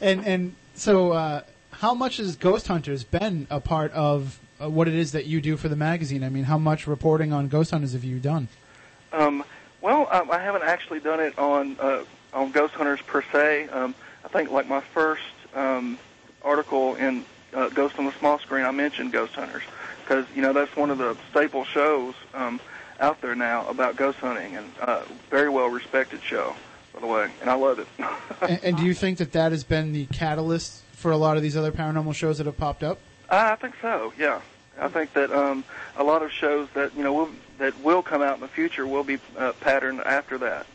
and and so uh, how much has ghost hunters been a part of uh, what it is that you do for the magazine i mean how much reporting on ghost hunters have you done Um, well, um, I haven't actually done it on uh, on ghost hunters per se. Um, I think like my first um, article in uh, Ghost on the Small Screen, I mentioned ghost hunters. because you know that's one of the staple shows um, out there now about ghost hunting, and uh, very well respected show, by the way, and I love it. and, and do you think that that has been the catalyst for a lot of these other paranormal shows that have popped up? I think so. Yeah, I think that um, a lot of shows that you know will, that will come out in the future will be uh, patterned after that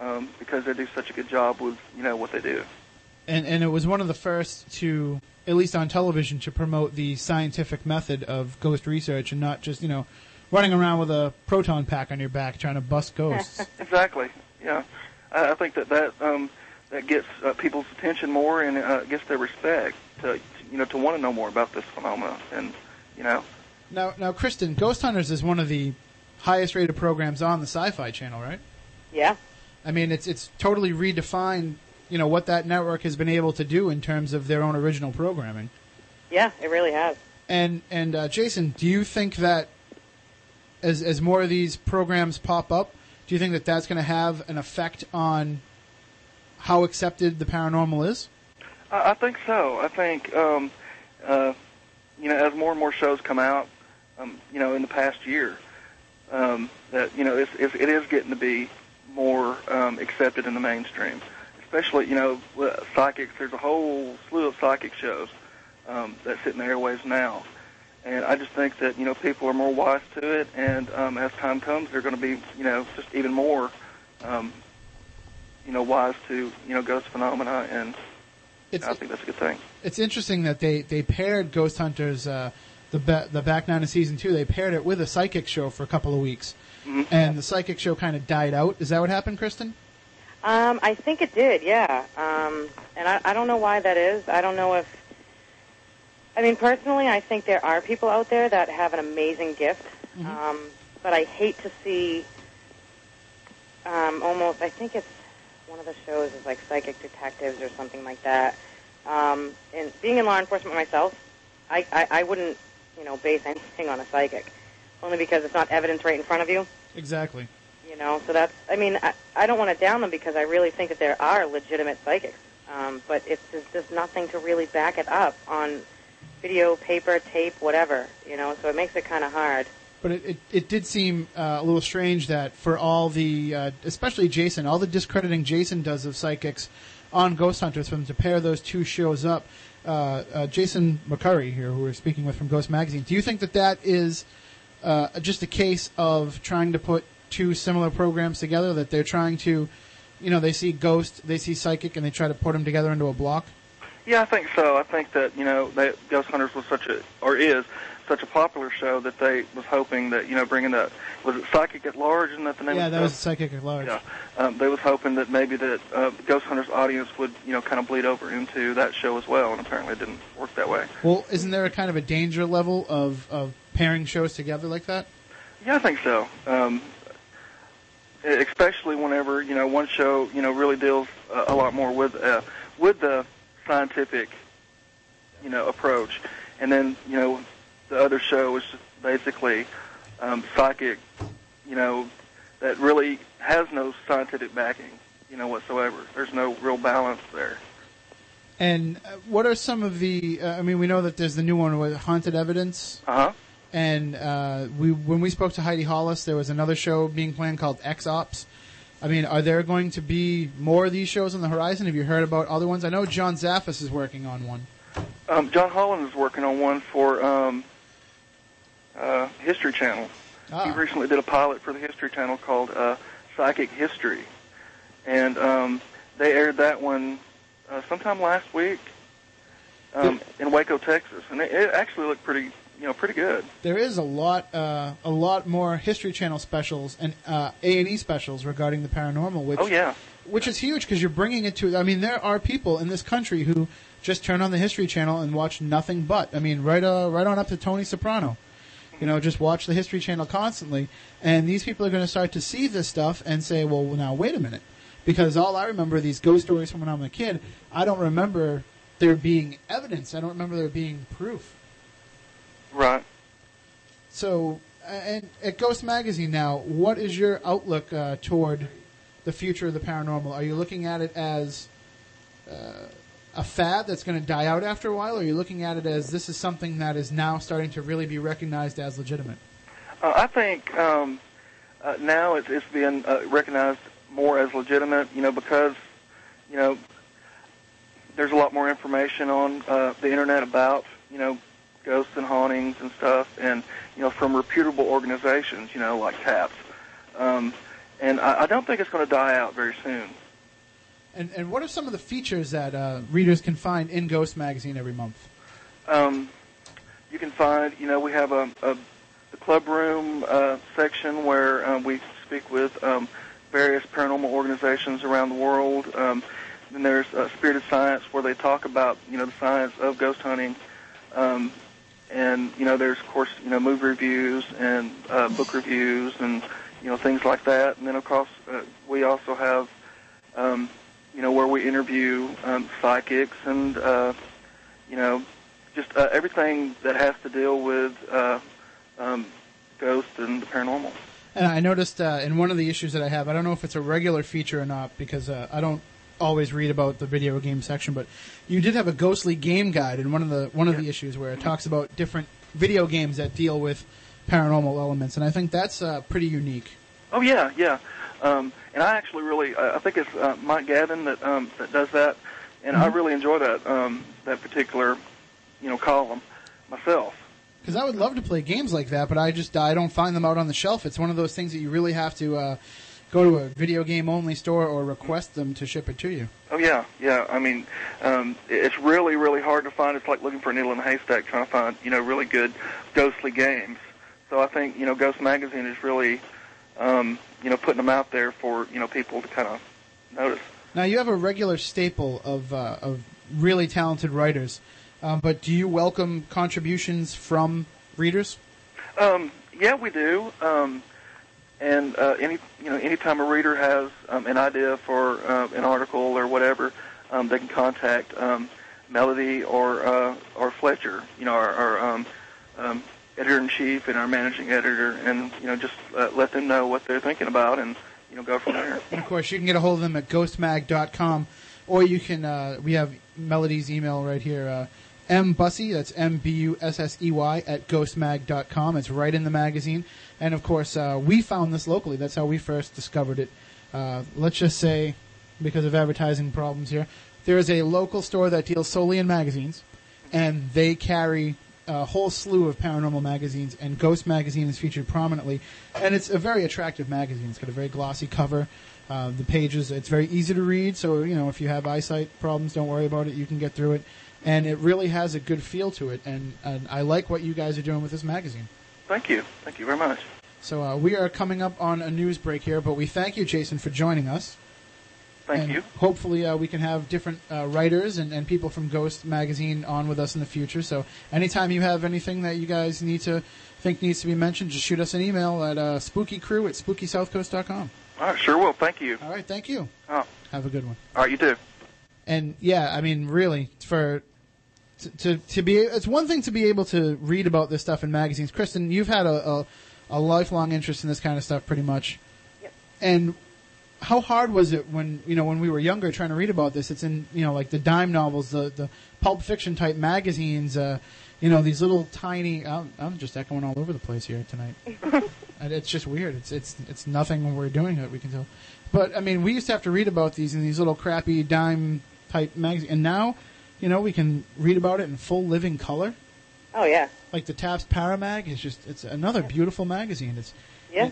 um, because they do such a good job with you know what they do. And and it was one of the first to, at least on television, to promote the scientific method of ghost research and not just you know running around with a proton pack on your back trying to bust ghosts. exactly. Yeah, I, I think that that um, that gets uh, people's attention more and uh, gets their respect to you know to want to know more about this phenomenon and you know. Now, now, Kristyn, Ghost Hunters is one of the highest rated programs on the Sci-Fi Channel, right? Yeah. I mean, it's it's totally redefined, you know, what that network has been able to do in terms of their own original programming. Yeah, it really has. And and uh, Jason, do you think that as as more of these programs pop up, do you think that that's going to have an effect on how accepted the paranormal is? I, I think so. I think um, uh, you know as more and more shows come out, um, you know, in the past year, um, that you know it's, it's, it is getting to be more um, accepted in the mainstream. Especially, you know, psychics. There's a whole slew of psychic shows um, that sit in the airways now, and I just think that you know people are more wise to it, and um, as time comes, they're going to be you know just even more um, you know wise to you know ghost phenomena, and It's- I think that's a good thing. It's interesting that they, they paired Ghost Hunters, uh, the ba- the back nine of season two. They paired it with a psychic show for a couple of weeks, Mm-hmm. and the psychic show kind of died out. Is that what happened, Kristyn? Um, I think it did, yeah. Um, and I, I don't know why that is. I don't know if. I mean, personally, I think there are people out there that have an amazing gift, um, but I hate to see um, almost. I think it's one of the shows is like Psychic Detectives or something like that. Um, and being in law enforcement myself, I, I, I wouldn't, you know, base anything on a psychic, only because it's not evidence right in front of you. Exactly. You know, so that's. I mean, I, I don't want to down them because I really think that there are legitimate psychics, um, but it's there's just nothing to really back it up on video, paper, tape, whatever. You know, so it makes it kind of hard. But it, it, it did seem uh, a little strange that for all the, uh, especially Jason, all the discrediting Jason does of psychics on Ghost Hunters, for them to pair those two shows up. Uh, uh, Jason McCurry here, who we're speaking with from Ghost Magazine, do you think that that is uh, just a case of trying to put two similar programs together? That they're trying to, you know, they see Ghost, they see Psychic, and they try to put them together into a block? Yeah, I think so. I think that you know that Ghost Hunters was such a or is such a popular show that they was hoping that you know bringing that was it Psychic at Large isn't that the name? yeah, that was? Psychic at Large. Yeah, um, they was hoping that maybe that uh, Ghost Hunters audience would you know kind of bleed over into that show as well, and apparently it didn't work that way. Well, isn't there a kind of a danger level of, of pairing shows together like that? Yeah, I think so. Um, especially whenever you know one show you know really deals uh, a lot more with uh, with the scientific you know approach, and then you know the other show is just basically um, psychic, you know, that really has no scientific backing, you know, whatsoever. There's no real balance there. And uh, what are some of the? Uh, I mean, we know that there's the new one with haunted evidence. Uh huh. And uh, we, when we spoke to Heidi Hollis, there was another show being planned called X Ops. I mean, are there going to be more of these shows on the horizon? Have you heard about other ones? I know John Zaffis is working on one. Um, John Holland is working on one for um, uh, History Channel. Ah. He recently did a pilot for the History Channel called uh, Psychic History, and um, they aired that one uh, sometime last week um, in Waco, Texas, and it, it actually looked pretty, you know, pretty good. There is a lot, uh, a lot more History Channel specials and uh, A and E specials regarding the paranormal. Which, Oh yeah, which is huge because you're bringing it to. I mean, there are people in this country who just turn on the History Channel and watch nothing but. I mean, right, uh, right on up to Tony Soprano. You know, just watch the History Channel constantly, and these people are going to start to see this stuff and say, "Well, now wait a minute," because all I remember are these ghost stories from when I'm a kid. I don't remember there being evidence. I don't remember there being proof. Right. So, and at Ghost Magazine now, what is your outlook uh, toward the future of the paranormal? Are you looking at it as uh, a fad that's going to die out after a while, or are you looking at it as this is something that is now starting to really be recognized as legitimate? Uh, I think um, uh, now it's, it's being uh, recognized more as legitimate, you know, because, you know, there's a lot more information on uh, the internet about, you know, ghosts and hauntings and stuff, and, you know, from reputable organizations, you know, like TAPS. Um, and I, I don't think it's going to die out very soon. And and what are some of the features that uh, readers can find in Ghost Magazine every month? Um, you can find, you know, we have a, a the club room uh, section where um, we speak with um, various paranormal organizations around the world. Um, then there's uh, Spirited Science where they talk about, you know, the science of ghost hunting. Um, and you know, there's of course, you know, movie reviews and uh, book reviews and you know things like that. And then of course, uh, we also have, um, you know, where we interview um, psychics and uh, you know, just uh, everything that has to deal with uh, um, ghosts and the paranormal. And I noticed uh, in one of the issues that I have, I don't know if it's a regular feature or not because uh, I don't always read about the video game section, but you did have a ghostly game guide in one of the one of the issues where it talks about different video games that deal with paranormal elements, and I think that's uh, pretty unique. Oh yeah, yeah. Um, and I actually really, I I think it's uh, Mike Gavin that um, that does that, and I Mhm. really enjoy that um, that particular, you know, column myself. Because I would love to play games like that, but I just I don't find them out on the shelf. It's one of those things that you really have to uh, go to a video game only store or request them to ship it to you. Oh yeah, yeah. I mean, um, it's really, really hard to find. It's like looking for a needle in a haystack, trying to find, you know, really good ghostly games. So I think, you know, Ghost Magazine is really, um, you know, putting them out there for, you know, people to kind of notice. Now you have a regular staple of uh, of really talented writers, um, but do you welcome contributions from readers? Um, yeah, we do. Um, and uh, any you know, anytime a reader has um, an idea for uh, an article or whatever, um, they can contact um, Melody or uh, or Fletcher, you know, our, our um, um, editor in chief and our managing editor, and you know, just uh, let them know what they're thinking about, and you know, go from there. And of course, you can get a hold of them at ghostmag.com, or you can. Uh, we have Melody's email right here. Uh, M that's M B U S S E Y at ghostmag.com. It's right in the magazine. And of course, uh, we found this locally. That's how we first discovered it. Uh, let's just say, because of advertising problems here, there is a local store that deals solely in magazines, and they carry a whole slew of paranormal magazines, and Ghost Magazine is featured prominently. And it's a very attractive magazine. It's got a very glossy cover. Uh, the pages, it's very easy to read, so you know if you have eyesight problems, don't worry about it. You can get through it, and it really has a good feel to it. And, and I like what you guys are doing with this magazine. Thank you, thank you very much. So uh, we are coming up on a news break here, but we thank you, Jason, for joining us. Thank And you. Hopefully, uh, we can have different uh, writers and, and people from Ghost Magazine on with us in the future. So, anytime you have anything that you guys need to think needs to be mentioned, just shoot us an email at uh, spookycrew at spookysouthcoast.com. All right, sure will. Thank you. All right, thank you. Oh, Have a good one. all right, you too. And yeah, I mean, really, for to, to to be it's one thing to be able to read about this stuff in magazines. Kristyn, you've had a a, a lifelong interest in this kind of stuff, pretty much. Yep. And how hard was it when you know when we were younger trying to read about this? It's in you know like the dime novels, the the pulp fiction type magazines. Uh, you know these little tiny. I'm, I'm just echoing all over the place here tonight. and it's just weird. It's it's it's nothing when we're doing it. We can tell. But I mean, we used to have to read about these in these little crappy dime type magazines, and now, you know, we can read about it in full living color. Oh yeah, Like the Taps Paramag is just it's another beautiful magazine. It's yeah.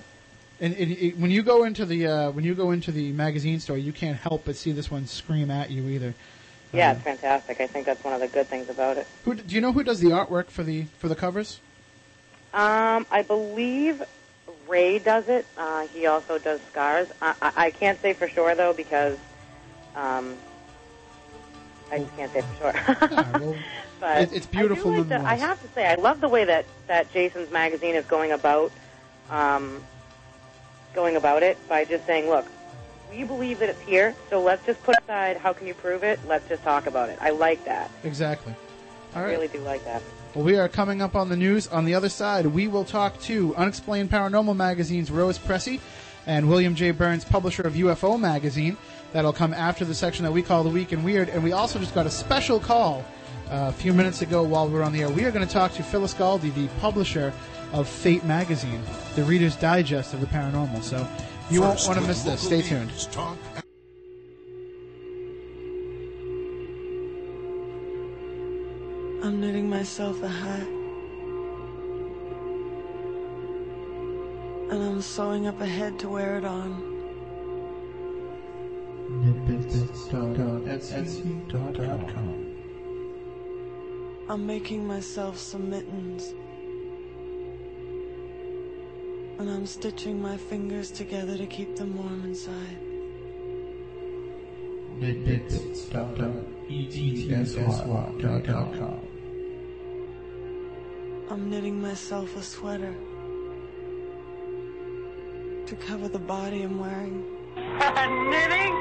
and it, it, when you go into the uh, when you go into the magazine store, you can't help but see this one scream at you either. Yeah, Uh, it's fantastic. I think that's one of the good things about it. who do you know who does the artwork for the for the covers? Um, I believe Ray does it. Uh, he also does scars. I, I, I can't say for sure though because um, I just can't say for sure. Yeah, well, but it- it's beautiful I, like the, I have to say, I love the way that that Jason's magazine is going about um, going about it by just saying, look. We believe that it's here, so let's just put aside how can you prove it. Let's just talk about it. I like that. exactly. All I really do like that. Well, we are coming up on the news. On the other side, we will talk to Unexplained Paranormal Magazine's Rose Pressey and William J. Birnes, publisher of UFO Magazine. That'll come after the section that we call The Week in Weird. And we also just got a special call uh, a few minutes ago while we were on the air. We are going to talk to Phyllis Galde, the publisher of Fate Magazine, the Reader's Digest of the Paranormal. So you won't want to miss this. Stay tuned. I'm knitting myself a hat. And I'm sewing up a head to wear it on. I'm making myself some mittens. And I'm stitching my fingers together to keep them warm inside. I'm knitting myself a sweater to cover the body I'm wearing. knitting,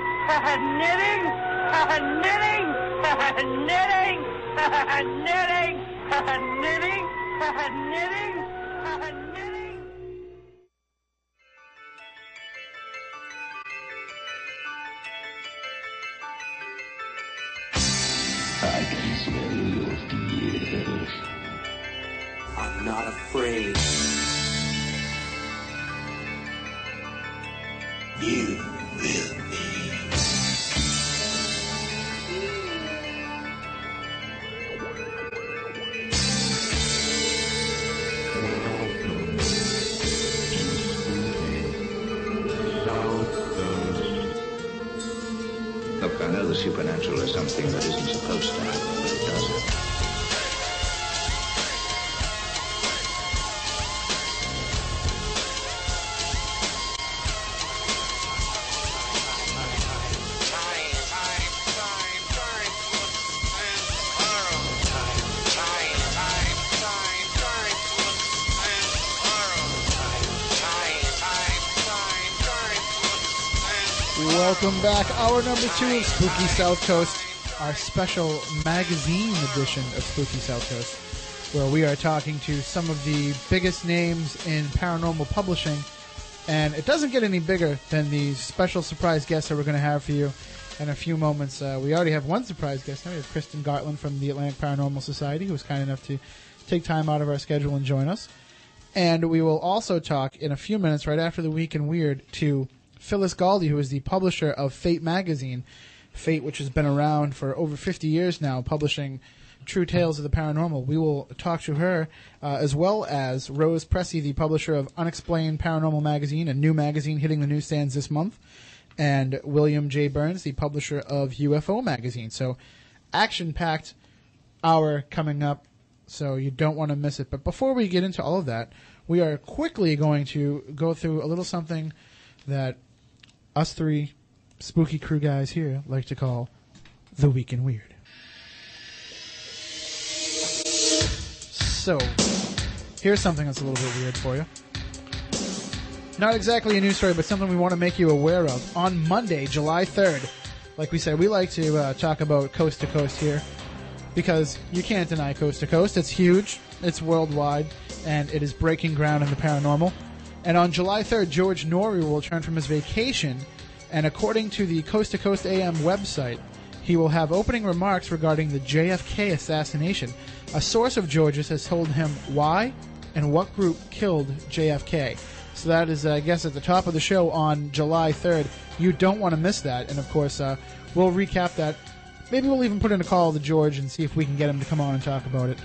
knitting, knitting, knitting, knitting, knitting, knitting. Number two of Spooky South Coast, our special magazine edition of Spooky South Coast, where we are talking to some of the biggest names in paranormal publishing. And it doesn't get any bigger than the special surprise guests that we're going to have for you in a few moments. Uh, we already have one surprise guest now. We have Kristyn Gartland from the Atlantic Paranormal Society, who was kind enough to take time out of our schedule and join us. And we will also talk in a few minutes, right after the Week in Weird, to Phyllis Galde, who is the publisher of Fate magazine. Fate, which has been around for over 50 years now, publishing true tales of the paranormal. We will talk to her, uh, as well as Rose Pressey, the publisher of Unexplained Paranormal Magazine, a new magazine hitting the newsstands this month, and William J. Birnes, the publisher of UFO Magazine. So, action packed hour coming up, so you don't want to miss it. But before we get into all of that, we are quickly going to go through a little something that us three spooky crew guys here like to call the Week in Weird. So, here's something that's a little bit weird for you. Not exactly a news story, but something we want to make you aware of. On Monday, July 3rd, like we said, we like to uh, talk about coast to coast here because you can't deny coast to coast. It's huge, it's worldwide, and it is breaking ground in the paranormal. And on July 3rd, George Noory will return from his vacation, and according to the Coast to Coast AM website, he will have opening remarks regarding the JFK assassination. A source of George's has told him why and what group killed JFK. So that is, I guess, at the top of the show on July 3rd. You don't want to miss that. And of course, uh, we'll recap that. Maybe we'll even put in a call to George and see if we can get him to come on and talk about it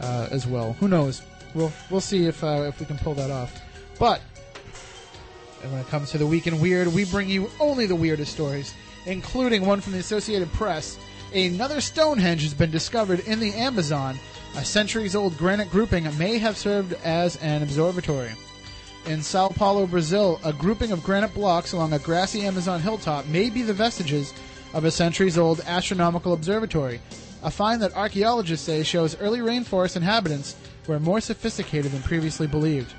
uh, as well. Who knows? We'll we'll see if uh, if we can pull that off. But when it comes to the week in weird, we bring you only the weirdest stories, including one from the Associated Press. Another Stonehenge has been discovered in the Amazon. A centuries-old granite grouping may have served as an observatory. In Sao Paulo, Brazil, a grouping of granite blocks along a grassy Amazon hilltop may be the vestiges of a centuries-old astronomical observatory. A find that archaeologists say shows early rainforest inhabitants were more sophisticated than previously believed.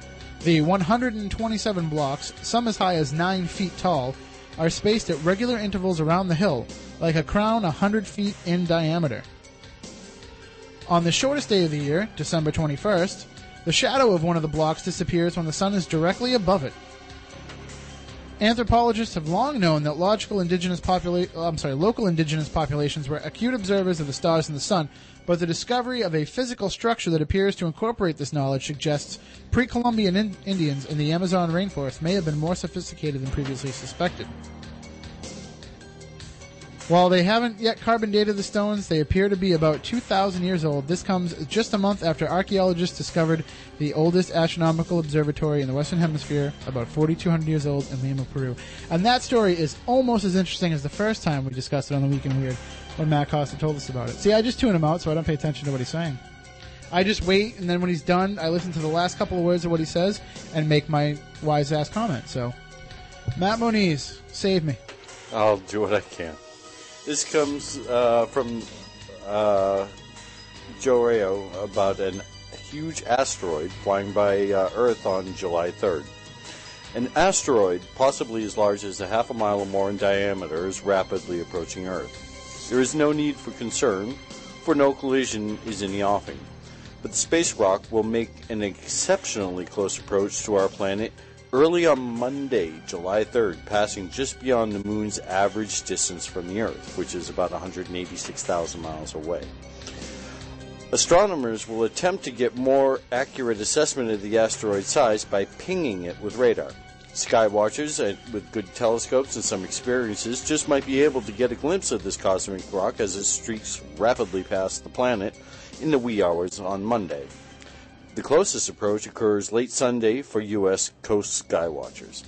The 127 blocks, some as high as 9 feet tall, are spaced at regular intervals around the hill, like a crown 100 feet in diameter. On the shortest day of the year, December 21st, the shadow of one of the blocks disappears when the sun is directly above it. Anthropologists have long known that logical indigenous popula- I'm sorry, local indigenous populations were acute observers of the stars and the sun, but the discovery of a physical structure that appears to incorporate this knowledge suggests pre-Columbian in- Indians in the Amazon rainforest may have been more sophisticated than previously suspected. While they haven't yet carbon dated the stones, they appear to be about 2,000 years old. This comes just a month after archaeologists discovered the oldest astronomical observatory in the Western Hemisphere, about 4,200 years old, in Lima, Peru. And that story is almost as interesting as the first time we discussed it on the Week in Weird when Matt Costa told us about it. See, I just tune him out so I don't pay attention to what he's saying. I just wait, and then when he's done, I listen to the last couple of words of what he says and make my wise ass comment. So, Matt Moniz, save me. I'll do what I can. This comes uh, from uh, Joe Rao about an huge asteroid flying by uh, Earth on July 3rd. An asteroid, possibly as large as a half a mile or more in diameter, is rapidly approaching Earth. There is no need for concern, for no collision is in the offing. But the space rock will make an exceptionally close approach to our planet early on Monday, July 3rd, passing just beyond the moon's average distance from the Earth, which is about 186,000 miles away. Astronomers will attempt to get more accurate assessment of the asteroid size by pinging it with radar. Skywatchers uh, with good telescopes and some experiences just might be able to get a glimpse of this cosmic rock as it streaks rapidly past the planet in the wee hours on Monday. The closest approach occurs late Sunday for U.S. coast skywatchers.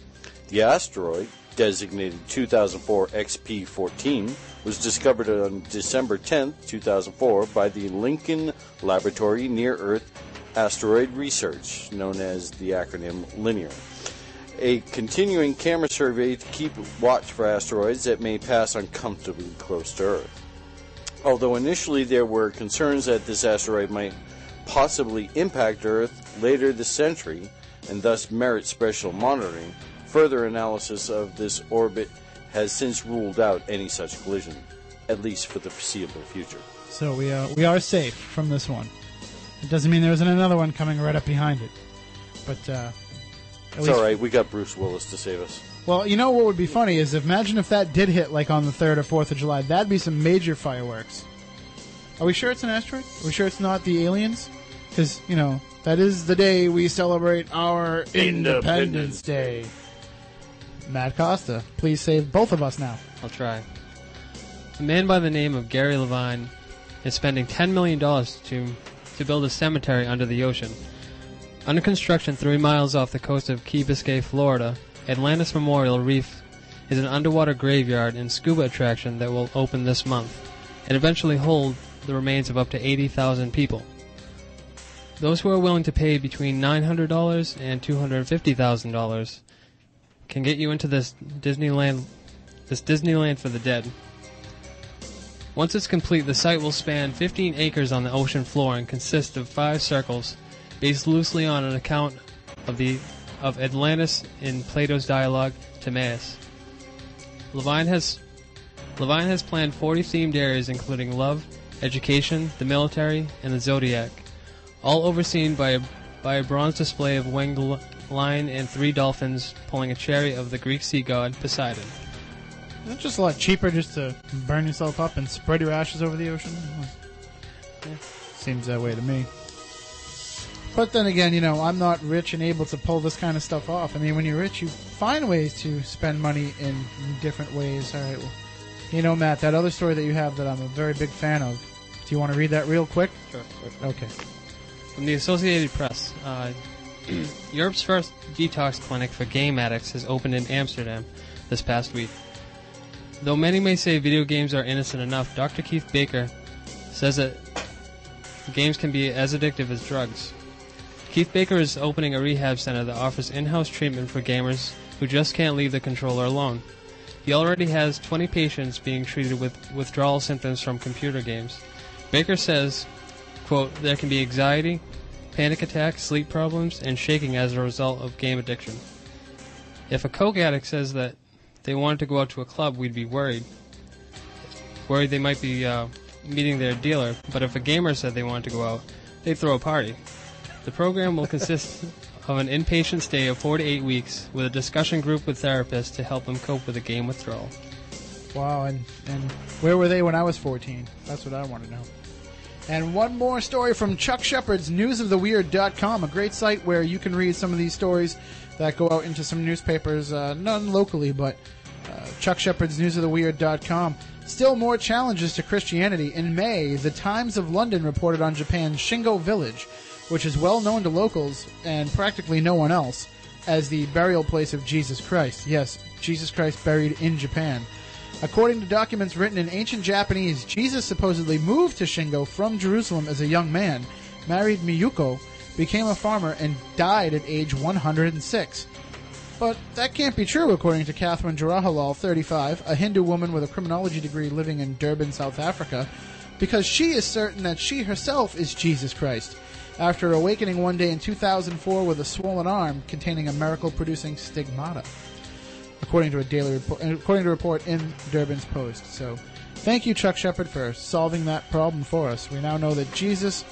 The asteroid, designated 2004 XP14, was discovered on December 10, 2004, by the Lincoln Laboratory Near Earth Asteroid Research, known as the acronym LINEAR. A continuing camera survey to keep watch for asteroids that may pass uncomfortably close to Earth. Although initially there were concerns that this asteroid might possibly impact Earth later this century and thus merit special monitoring, further analysis of this orbit has since ruled out any such collision, at least for the foreseeable future. So we uh, we are safe from this one. It doesn't mean there isn't another one coming right up behind it, but uh, It's all right. We got Bruce Willis to save us. Well, you know what would be funny is imagine if that did hit like on the third or fourth of July. That'd be some major fireworks. Are we sure it's an asteroid? Are we sure it's not the aliens? Because you know that is the day we celebrate our Independence Day. Matt Costa, please save both of us now. I'll try. A man by the name of Gary Levine is spending $10 million to, to build a cemetery under the ocean. Under construction three miles off the coast of Key Biscayne, Florida, Atlantis Memorial Reef is an underwater graveyard and scuba attraction that will open this month and eventually hold the remains of up to 80,000 people. Those who are willing to pay between $900 and $250,000 can get you into this Disneyland this Disneyland for the dead. Once it's complete, the site will span 15 acres on the ocean floor and consist of five circles based loosely on an account of the of Atlantis in Plato's dialogue Timaeus. Levine has Levine has planned 40 themed areas including love, education, the military, and the zodiac, all overseen by a, by a bronze display of winged lion and three dolphins pulling a chariot of the Greek sea god Poseidon. Isn't it just a lot cheaper just to burn yourself up and spread your ashes over the ocean? Seems that way to me. But then again, you know, I'm not rich and able to pull this kind of stuff off. I mean, when you're rich, you find ways to spend money in different ways. All right. Well, you know, Matt, that other story that you have that I'm a very big fan of. Do you want to read that real quick? Sure. Okay. From the Associated Press, uh, Europe's first detox clinic for game addicts has opened in Amsterdam this past week. Though many may say video games are innocent enough, Dr. Keith Bakker says that games can be as addictive as drugs. Keith Bakker is opening a rehab center that offers in-house treatment for gamers who just can't leave the controller alone. He already has 20 patients being treated with withdrawal symptoms from computer games. Bakker says, quote, there can be anxiety, panic attacks, sleep problems, and shaking as a result of game addiction. If a coke addict says that they wanted to go out to a club, we'd be worried. Worried they might be uh, meeting their dealer, but if a gamer said they wanted to go out, they'd throw a party. The program will consist of an inpatient stay of four to eight weeks with a discussion group with therapists to help them cope with the game withdrawal. Wow, and, and where were they when I was 14? That's what I want to know. And one more story from Chuck Shepherd's newsoftheweird.com, a great site where you can read some of these stories that go out into some newspapers, uh, none locally, but uh, Chuck Shepherd's newsoftheweird.com. Still more challenges to Christianity. In May, the Times of London reported on Japan's Shingo village, which is well known to locals and practically no one else, as the burial place of Jesus Christ. Yes, Jesus Christ buried in Japan. According to documents written in ancient Japanese, Jesus supposedly moved to Shingo from Jerusalem as a young man, married Miyuko, became a farmer, and died at age 106. But that can't be true, according to Catherine Jarahalal, 35, a Hindu woman with a criminology degree living in Durban, South Africa, because she is certain that she herself is Jesus Christ. After awakening one day in 2004 with a swollen arm containing a miracle producing stigmata according to a daily report, according to a report in Durban's Post. So, thank you, Chuck Shepherd, for solving that problem for us. We now know that Jesus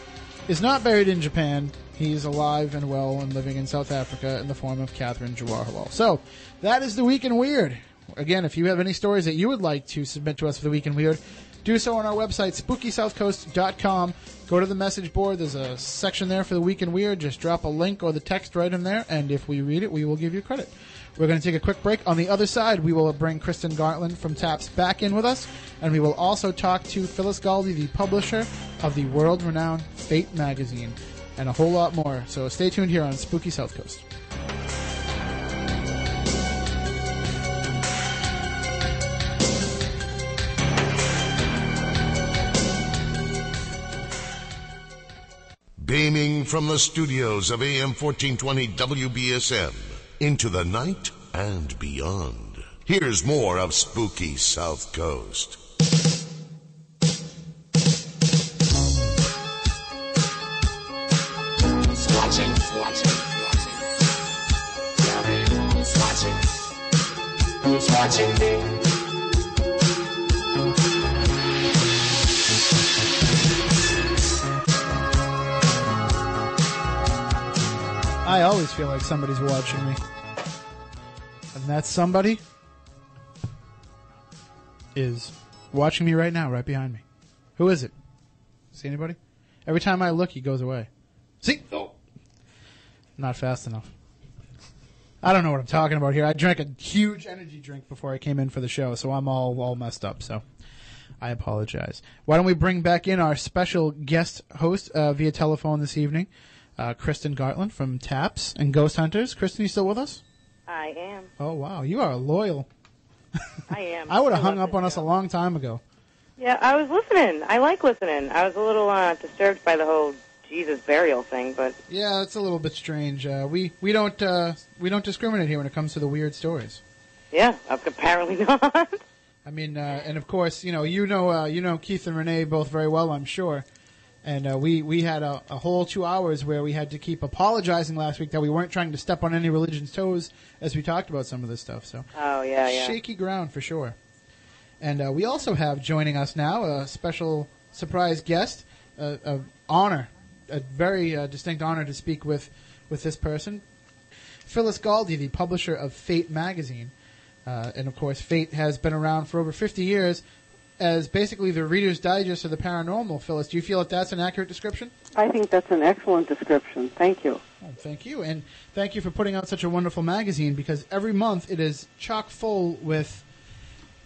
is not buried in Japan. He's alive and well and living in South Africa in the form of Catherine Jawaharlal. So, that is the Week in Weird. Again, if you have any stories that you would like to submit to us for the Week in Weird, do so on our website, spookysouthcoast.com. Go to the message board. There's a section there for the Week in Weird. Just drop a link or the text right in there, and if we read it, we will give you credit. We're going to take a quick break. On the other side, we will bring Kristyn Gartland from TAPS back in with us, and we will also talk to Phyllis Galde, the publisher of the world renowned Fate magazine, and a whole lot more. So stay tuned here on Spooky South Coast. Beaming from the studios of AM 1420 WBSM into the night and beyond. Here's more of Spooky South Coast. Who's watching? Watching. Tell me I always feel like somebody's watching me. And that somebody is watching me right now, right behind me. Who is it? See anybody? Every time I look, he goes away. See? Oh. Not fast enough. I don't know what I'm talking about here. I drank a huge energy drink before I came in for the show, so I'm all all messed up. So I apologize. Why don't we bring back in our special guest host uh, via telephone this evening, uh, Kristyn Gartland from TAPS and Ghost Hunters. Kristyn, you still with us? I am. Oh wow, you are loyal. I am. I would have hung up on us a long time ago. Yeah, I was listening. I like listening. I was a little uh, disturbed by the whole Jesus burial thing, but Yeah, it's a little bit strange. Uh, we we don't uh, we don't discriminate here when it comes to the weird stories. yeah, apparently not. I mean, uh, and of course, you know, you know, uh, you know Keith and Renee both very well, I'm sure. And uh, we we had a, a whole two hours where we had to keep apologizing last week that we weren't trying to step on any religion's toes as we talked about some of this stuff. So oh yeah, yeah. shaky ground for sure. And uh, we also have joining us now a special surprise guest, a, a honor, a very uh, distinct honor to speak with with this person, Phyllis Galde, the publisher of Fate magazine, uh, and of course, Fate has been around for over 50 years as basically the Reader's Digest of the paranormal. Phyllis, do you feel that that's an accurate description? I think that's an excellent description. Thank you. Oh, thank you, and thank you for putting out such a wonderful magazine because every month it is chock full with,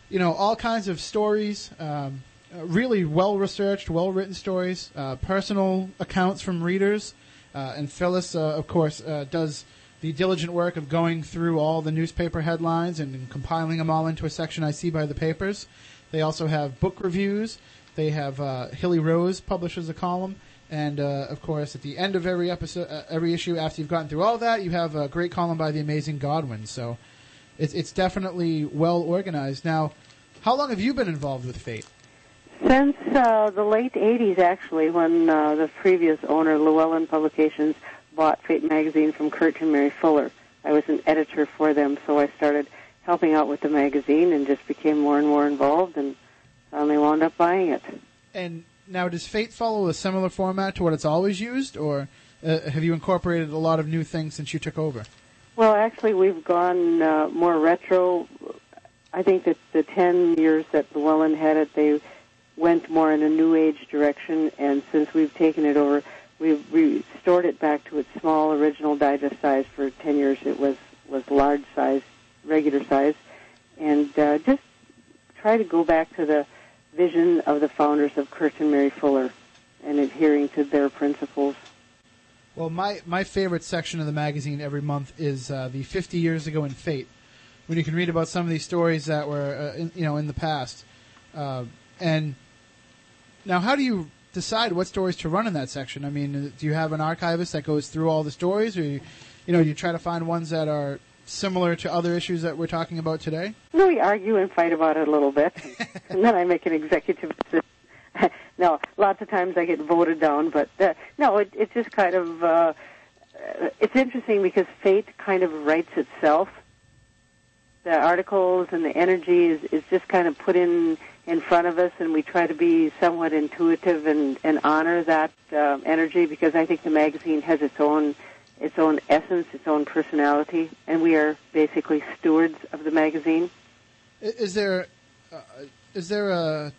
you know, all kinds of stories, um, uh, really well researched, well written stories, uh, personal accounts from readers, uh, and Phyllis, uh, of course, uh, does the diligent work of going through all the newspaper headlines and, and compiling them all into a section I see by the papers. They also have book reviews. They have uh, Hilly Rose publishes a column. And uh, of course, at the end of every episode, uh, every issue, after you've gotten through all that, you have a great column by the amazing Godwin. So, it's it's definitely well organized. Now, how long have you been involved with Fate? Since uh, the late 80s, actually, when uh, the previous owner, Llewellyn Publications, bought Fate magazine from Kurt and Mary Fuller, I was an editor for them, so I started helping out with the magazine and just became more and more involved and finally wound up buying it. And now, does Fate follow a similar format to what it's always used, or uh, have you incorporated a lot of new things since you took over? Well, actually, we've gone uh, more retro. I think that the 10 years that Llewellyn had it, they went more in a new age direction, and since we've taken it over, we've restored it back to its small original digest size. For 10 years, it was, was large size, regular size, and uh, just try to go back to the vision of the founders of Curtin Mary Fuller and adhering to their principles. Well, my, my favorite section of the magazine every month is uh, the 50 years ago in Fate, when you can read about some of these stories that were uh, in, you know in the past. Uh, and now, how do you decide what stories to run in that section? I mean, do you have an archivist that goes through all the stories, or you, you know, you try to find ones that are similar to other issues that we're talking about today? No, we argue and fight about it a little bit, and then I make an executive decision. no, lots of times I get voted down, but uh, no, it, it's just kind of uh, uh, it's interesting because fate kind of writes itself. The articles and the energy is, is just kind of put in in front of us, and we try to be somewhat intuitive and, and honor that um, energy because I think the magazine has its own its own essence, its own personality, and we are basically stewards of the magazine. Is there uh, is there a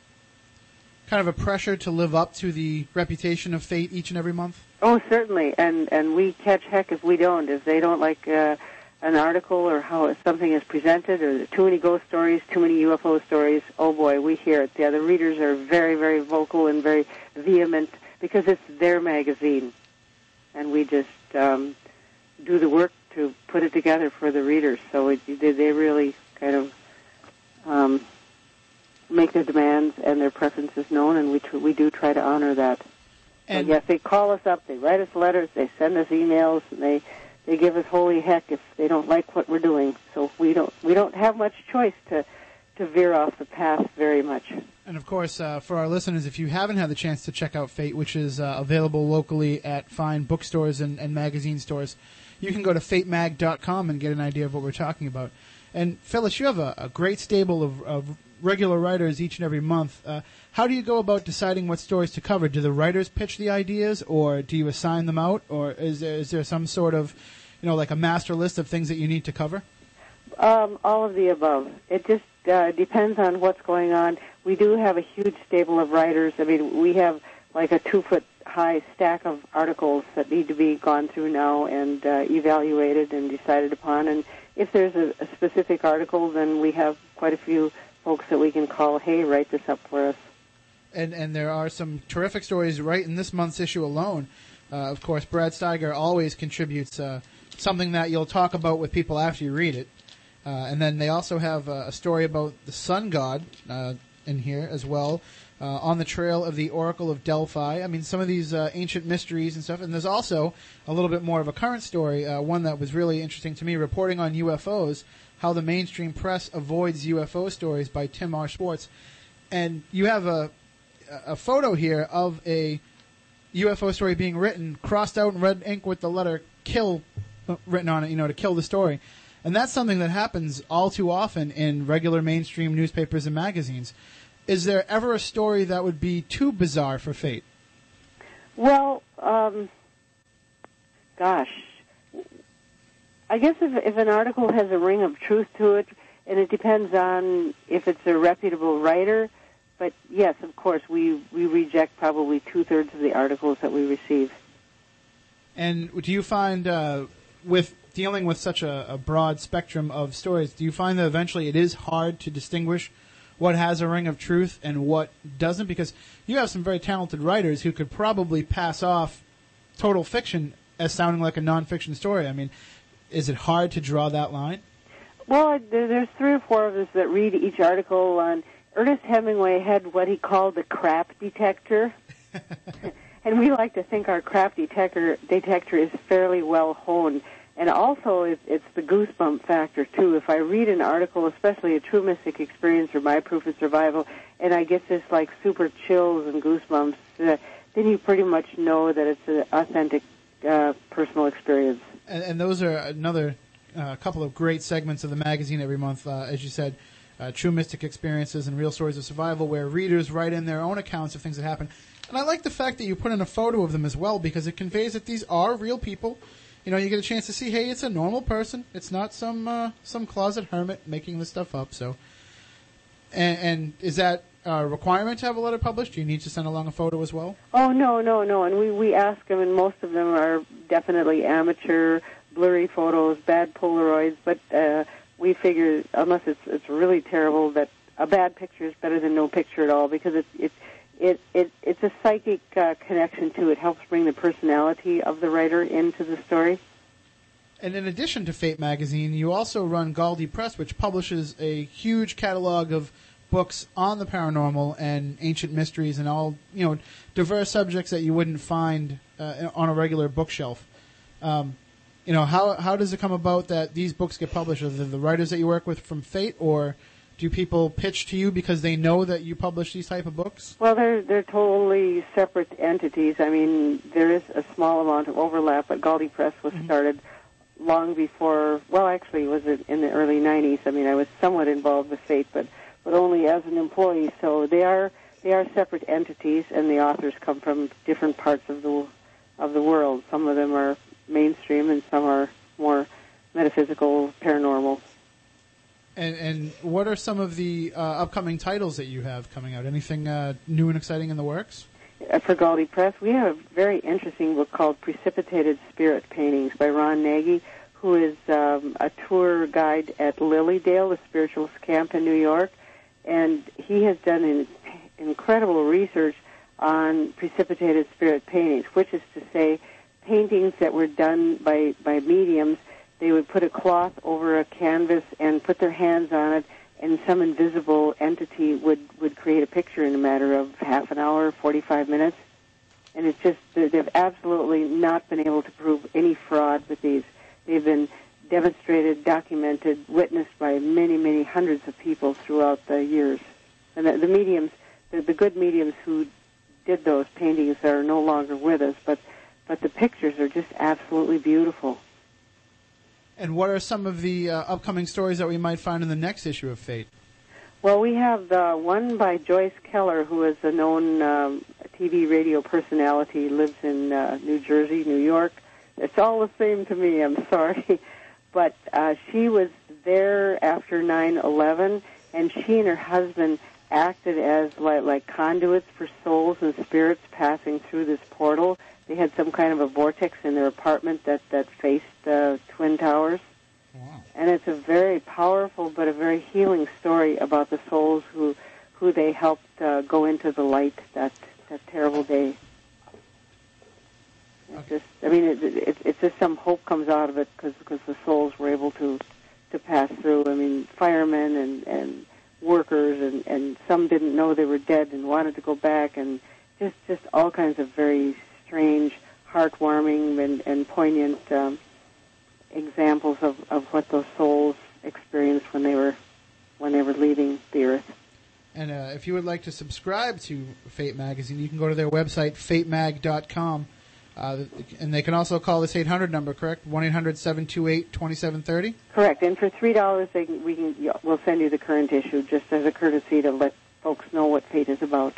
kind of a pressure to live up to the reputation of Fate each and every month? Oh, certainly, and and we catch heck if we don't. If they don't like uh, an article or how something is presented, or too many ghost stories, too many UFO stories, oh boy, we hear it. The other readers are very, very vocal and very vehement because it's their magazine, and we just um, do the work to put it together for the readers. So it, they, they really kind of um, make their demands and their preferences known, and we tr- we do try to honor that. And yes, they call us up, they write us letters, they send us emails, and they they give us holy heck if they don't like what we're doing. So we don't we don't have much choice to to veer off the path very much. And of course, uh, for our listeners, if you haven't had the chance to check out Fate, which is uh, available locally at fine bookstores and, and magazine stores, you can go to fatemag.com and get an idea of what we're talking about. And Phyllis, you have a, a great stable of, of regular writers each and every month. Uh, how do you go about deciding what stories to cover? Do the writers pitch the ideas, or do you assign them out, or is there, is there some sort of, you know, like a master list of things that you need to cover? Um, all of the above. It just uh, depends on what's going on. We do have a huge stable of writers. I mean, we have like a two foot high stack of articles that need to be gone through now and uh, evaluated and decided upon. And if there's a, a specific article, then we have quite a few folks that we can call, hey, write this up for us. and and there are some terrific stories right in this month's issue alone. Uh, of course, Brad Steiger always contributes uh, something that you'll talk about with people after you read it. Uh, and then they also have uh, a story about the sun god uh, in here as well, uh, on the trail of the Oracle of Delphi. I mean, some of these uh, ancient mysteries and stuff. And there's also a little bit more of a current story, uh, one that was really interesting to me, reporting on UFOs, how the mainstream press avoids UFO stories by Tim R. Swartz. And you have a a photo here of a UFO story being written, crossed out in red ink with the letter "kill" written on it, you know, to kill the story. And that's something that happens all too often in regular mainstream newspapers and magazines. Is there ever a story that would be too bizarre for fate? Well, um, gosh, I guess if, if an article has a ring of truth to it, and it depends on if it's a reputable writer. But yes, of course, we we reject probably two thirds of the articles that we receive. And do you find, uh, with dealing with such a, a broad spectrum of stories, do you find that eventually it is hard to distinguish what has a ring of truth and what doesn't? Because you have some very talented writers who could probably pass off total fiction as sounding like a nonfiction story. I mean, is it hard to draw that line? Well, there's three or four of us that read each article on. Ernest Hemingway had what he called the crap detector. and we like to think our crap detector detector is fairly well honed. And also, it, it's the goosebump factor too. If I read an article, especially a true mystic experience or my proof of survival, and I get this like super chills and goosebumps, uh, then you pretty much know that it's an authentic uh, personal experience. And, and those are another uh, couple of great segments of the magazine every month, uh, as you said. uh, true mystic experiences and real stories of survival, where readers write in their own accounts of things that happen. And I like the fact that you put in a photo of them as well because it conveys that these are real people. You know, you get a chance to see, hey, it's a normal person. It's not some uh, some closet hermit making this stuff up. So, and, and is that a requirement to have a letter published? Do you need to send along a photo as well? Oh no, no, no. And we we ask them, and most of them are definitely amateur, blurry photos, bad Polaroids. But uh, we figure, unless it's it's really terrible, that a bad picture is better than no picture at all because it's it's it, it it's a psychic uh, connection too. it. Helps bring the personality of the writer into the story. And in addition to Fate magazine, you also run Galde Press, which publishes a huge catalog of books on the paranormal and ancient mysteries and all you know diverse subjects that you wouldn't find uh, on a regular bookshelf. Um, you know how how does it come about that these books get published? Are they the writers that you work with from Fate, or do people pitch to you because they know that you publish these type of books? Well, they're they're totally separate entities. I mean, there is a small amount of overlap, but Galde Press was mm-hmm. started long before. Well, actually, was it was in the early '90s. I mean, I was somewhat involved with Fate, but but only as an employee. So they are they are separate entities, and the authors come from different parts of the of the world. Some of them are mainstream, and some are more metaphysical, paranormal. And and what are some of the uh, upcoming titles that you have coming out? Anything uh, new and exciting in the works? For Galde Press, we have a very interesting book called Precipitated Spirit Paintings by Ron Nagy, who is um, a tour guide at Lilydale, the spiritualist camp in New York, and he has done an incredible research on precipitated spirit paintings, which is to say, paintings that were done by by mediums. They would put a cloth over a canvas and put their hands on it, and some invisible entity would would create a picture in a matter of half an hour, 45 minutes. And it's just they- they've absolutely not been able to prove any fraud with these. They've been demonstrated, documented, witnessed by many, many hundreds of people throughout the years. And the, the mediums, the, the good mediums who did those paintings are no longer with us, but but the pictures are just absolutely beautiful. And what are some of the uh, upcoming stories that we might find in the next issue of Fate? Well, we have the one by Joyce Keller, who is a known um, TV radio personality, lives in uh, New Jersey, New York. It's all the same to me. I'm sorry, but uh, she was there after 9/11, and she and her husband acted as like like conduits for souls and spirits passing through this portal. They had some kind of a vortex in their apartment that that faced the twin towers. And it's a very powerful but a very healing story about the souls who who they helped uh, go into the light that that terrible day. It's just, I mean, it, it, it's just some hope comes out of it because because the souls were able to to pass through. I mean, firemen and and workers and and some didn't know they were dead and wanted to go back and just just all kinds of very strange, heartwarming and and poignant um, examples of of what those souls experienced when they were when they were leaving the earth. And uh, if you would like to subscribe to Fate Magazine, you can go to their website, fatemag.com. Uh, and they can also call this 800 number, correct? 1 800 728 2730? Correct. And for three dollars, they can, we can, we'll send you the current issue just as a courtesy to let folks know what Fate is about.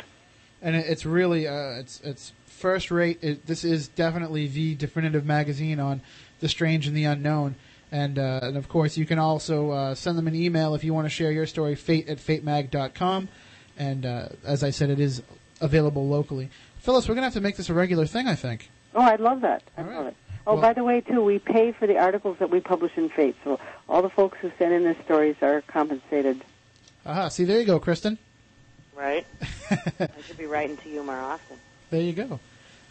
And it's really, uh, it's, it's first rate. It, this is definitely the definitive magazine on the strange and the unknown. And, uh, and of course, you can also uh, send them an email if you want to share your story, fate at fatemag.com. And uh, as I said, it is available locally. Phyllis, we're going to have to make this a regular thing, I think. Oh, I'd love that. I love it. Oh, by the way, too, we pay for the articles that we publish in Fate, so all the folks who send in their stories are compensated. Aha, see, there you go, Kristyn. Right? I should be writing to you more often. There you go.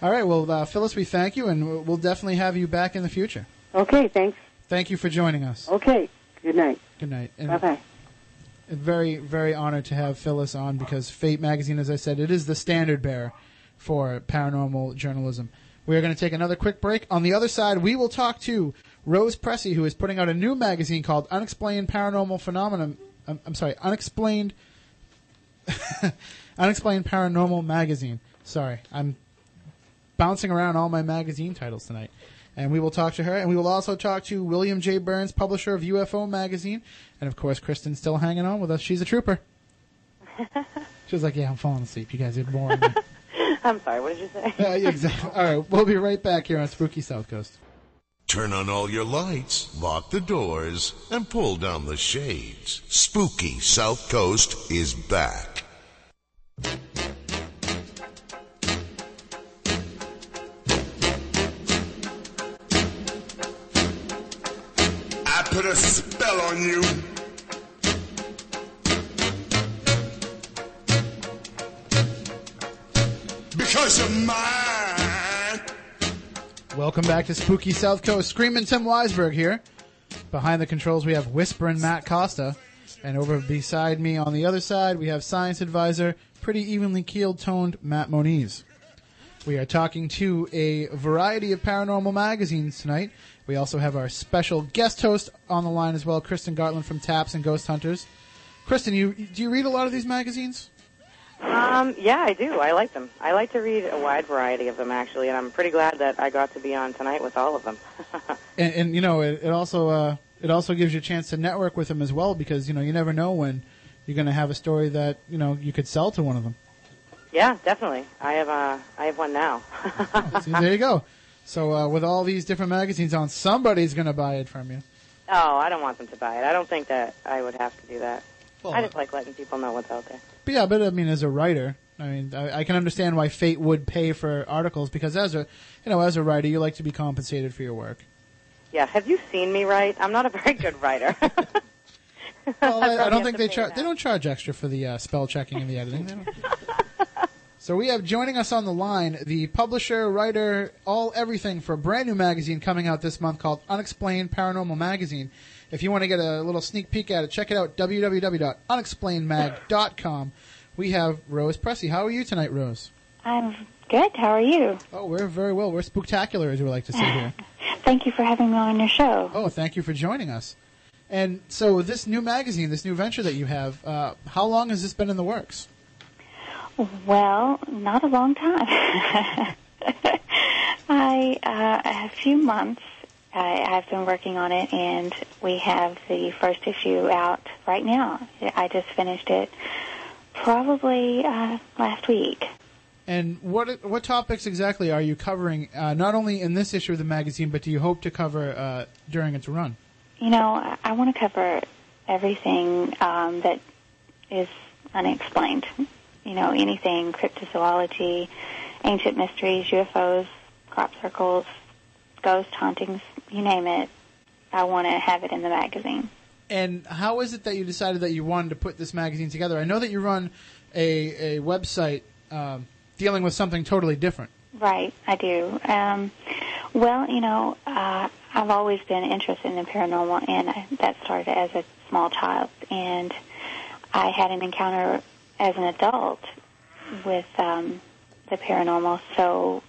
All right, well, uh, Phyllis, we thank you, and we'll- definitely have you back in the future. Okay, thanks. Thank you for joining us. Okay, good night. Good night. Bye bye. Very, very honored to have Phyllis on because Fate Magazine, as I said, it is the standard bearer for paranormal journalism. We are going to take another quick break. On the other side, we will talk to Rose Pressey, who is putting out a new magazine called Unexplained Paranormal Phenomenon. I'm, I'm sorry, Unexplained, Unexplained Paranormal Magazine. Sorry, I'm bouncing around all my magazine titles tonight. And we will talk to her, and we will also talk to William J. Birnes, publisher of UFO magazine, and of course, Kristyn's still hanging on with us. She's a trooper. She was like, "Yeah, I'm falling asleep. You guys are boring." me." I'm sorry. What did you say? uh, exactly. All right, we'll be right back here on Spooky South Coast. Turn on all your lights, lock the doors, and pull down the shades. Spooky South Coast is back. Put a spell on you. Because you're mine. Welcome back to Spooky South Coast. Screaming Tim Weisberg here. Behind the controls, we have Whispering Matt Costa. And over beside me on the other side, we have Science Advisor, pretty evenly keeled toned Matt Moniz. We are talking to a variety of paranormal magazines tonight. We also have our special guest host on the line as well, Kristyn Gartland from Taps and Ghost Hunters. Kristyn, you do you read a lot of these magazines? Um, yeah, I do. I like them. I like to read a wide variety of them, actually, and I'm pretty glad that I got to be on tonight with all of them. and, and you know it, it also uh, it also gives you a chance to network with them as well because you know you never know when you're going to have a story that you know you could sell to one of them. yeah, definitely. I have uh, I have one now. See, there you go. So uh, with all these different magazines on, somebody's going to buy it from you. oh, I don't want them to buy it. I don't think that I would have to do that. Well, I just like letting people know what's out there. But yeah, but I mean, as a writer, I mean, I, I can understand why Fate would pay for articles because as a you know as a writer, you like to be compensated for your work. Yeah, have you seen me write? I'm not a very good writer. Well, I, I don't think they charge. They don't charge extra for the uh, spell checking and the editing. So we have joining us on the line the publisher, writer, all everything for a brand new magazine coming out this month called Unexplained Paranormal Magazine. If you want to get a little sneak peek at it, check it out www.unexplainedmag.com. We have Rose Pressey. How are you tonight, Rose? I'm good. How are you? Oh, we're very well. We're spooktacular, as we like to say here. Thank you for having me on your show. Oh, thank you for joining us. And so, this new magazine, this new venture that you have, uh, how long has this been in the works? Well, not a long time. I uh, a few months. I, I've been working on it, and we have the first issue out right now. I just finished it probably uh, last week. And what what topics exactly are you covering? Uh, not only in this issue of the magazine, but do you hope to cover uh, during its run? You know, I, I want to cover everything um, that is unexplained. You know, anything cryptozoology, ancient mysteries, UFOs, crop circles, ghost hauntings, you name it. I want to have it in the magazine. And how is it that you decided that you wanted to put this magazine together? I know that you run a a website um, dealing with something totally different. Right, I do. Um, well, you know, uh, I've always been interested in the paranormal, and I, that started as a small child. And I had an encounter as an adult with um, the paranormal, so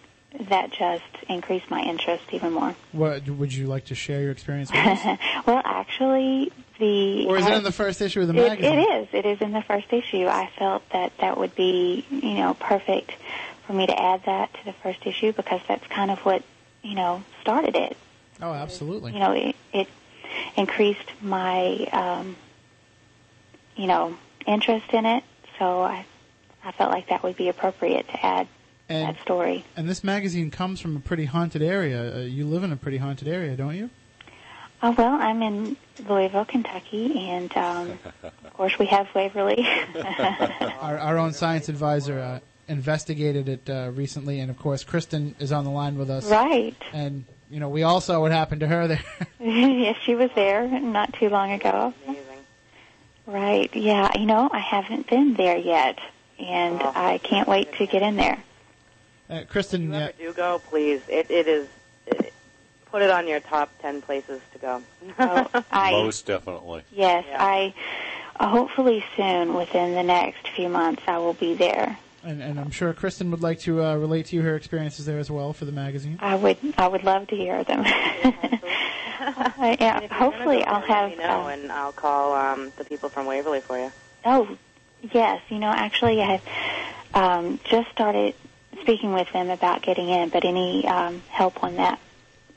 that just increased my interest even more. What would you like to share your experience with us? well, actually, the or is it in the first issue of the It- magazine? it is. It is in the first issue. I felt that that would be, you know, perfect for me to add that to the first issue because that's kind of what, you know, started it. Oh, absolutely. You know, it, it increased my, um, you know, interest in it. So I, I felt like that would be appropriate to add And, that story. and this magazine comes from a pretty haunted area. Uh, you live in a pretty haunted area, don't you? Oh, well, I'm in Louisville, Kentucky, and um, of course we have Waverly. our, our own science advisor uh, investigated it uh, recently, and of course, Kristyn is on the line with us. Right. And you know, we all saw what happened to her there. yes, she was there not too long ago. Right. Yeah. You know, I haven't been there yet, and I can't wait to get in there. Uh, Kristyn, uh, do go, please. It, it is. It, put it on your top ten places to go. Oh, I Most definitely. yes, I uh, hopefully soon, within the next few months, I will be there. and, and I'm sure Kristyn would like to uh, relate to you her experiences there as well for the magazine. I would I would love to hear them. Uh, yeah, If hopefully go, I'll have. Let me know, uh, and I'll call um, the people from Waverly for you. Oh, yes. You know, actually, I've um, just started speaking with them about getting in, but any um, help on that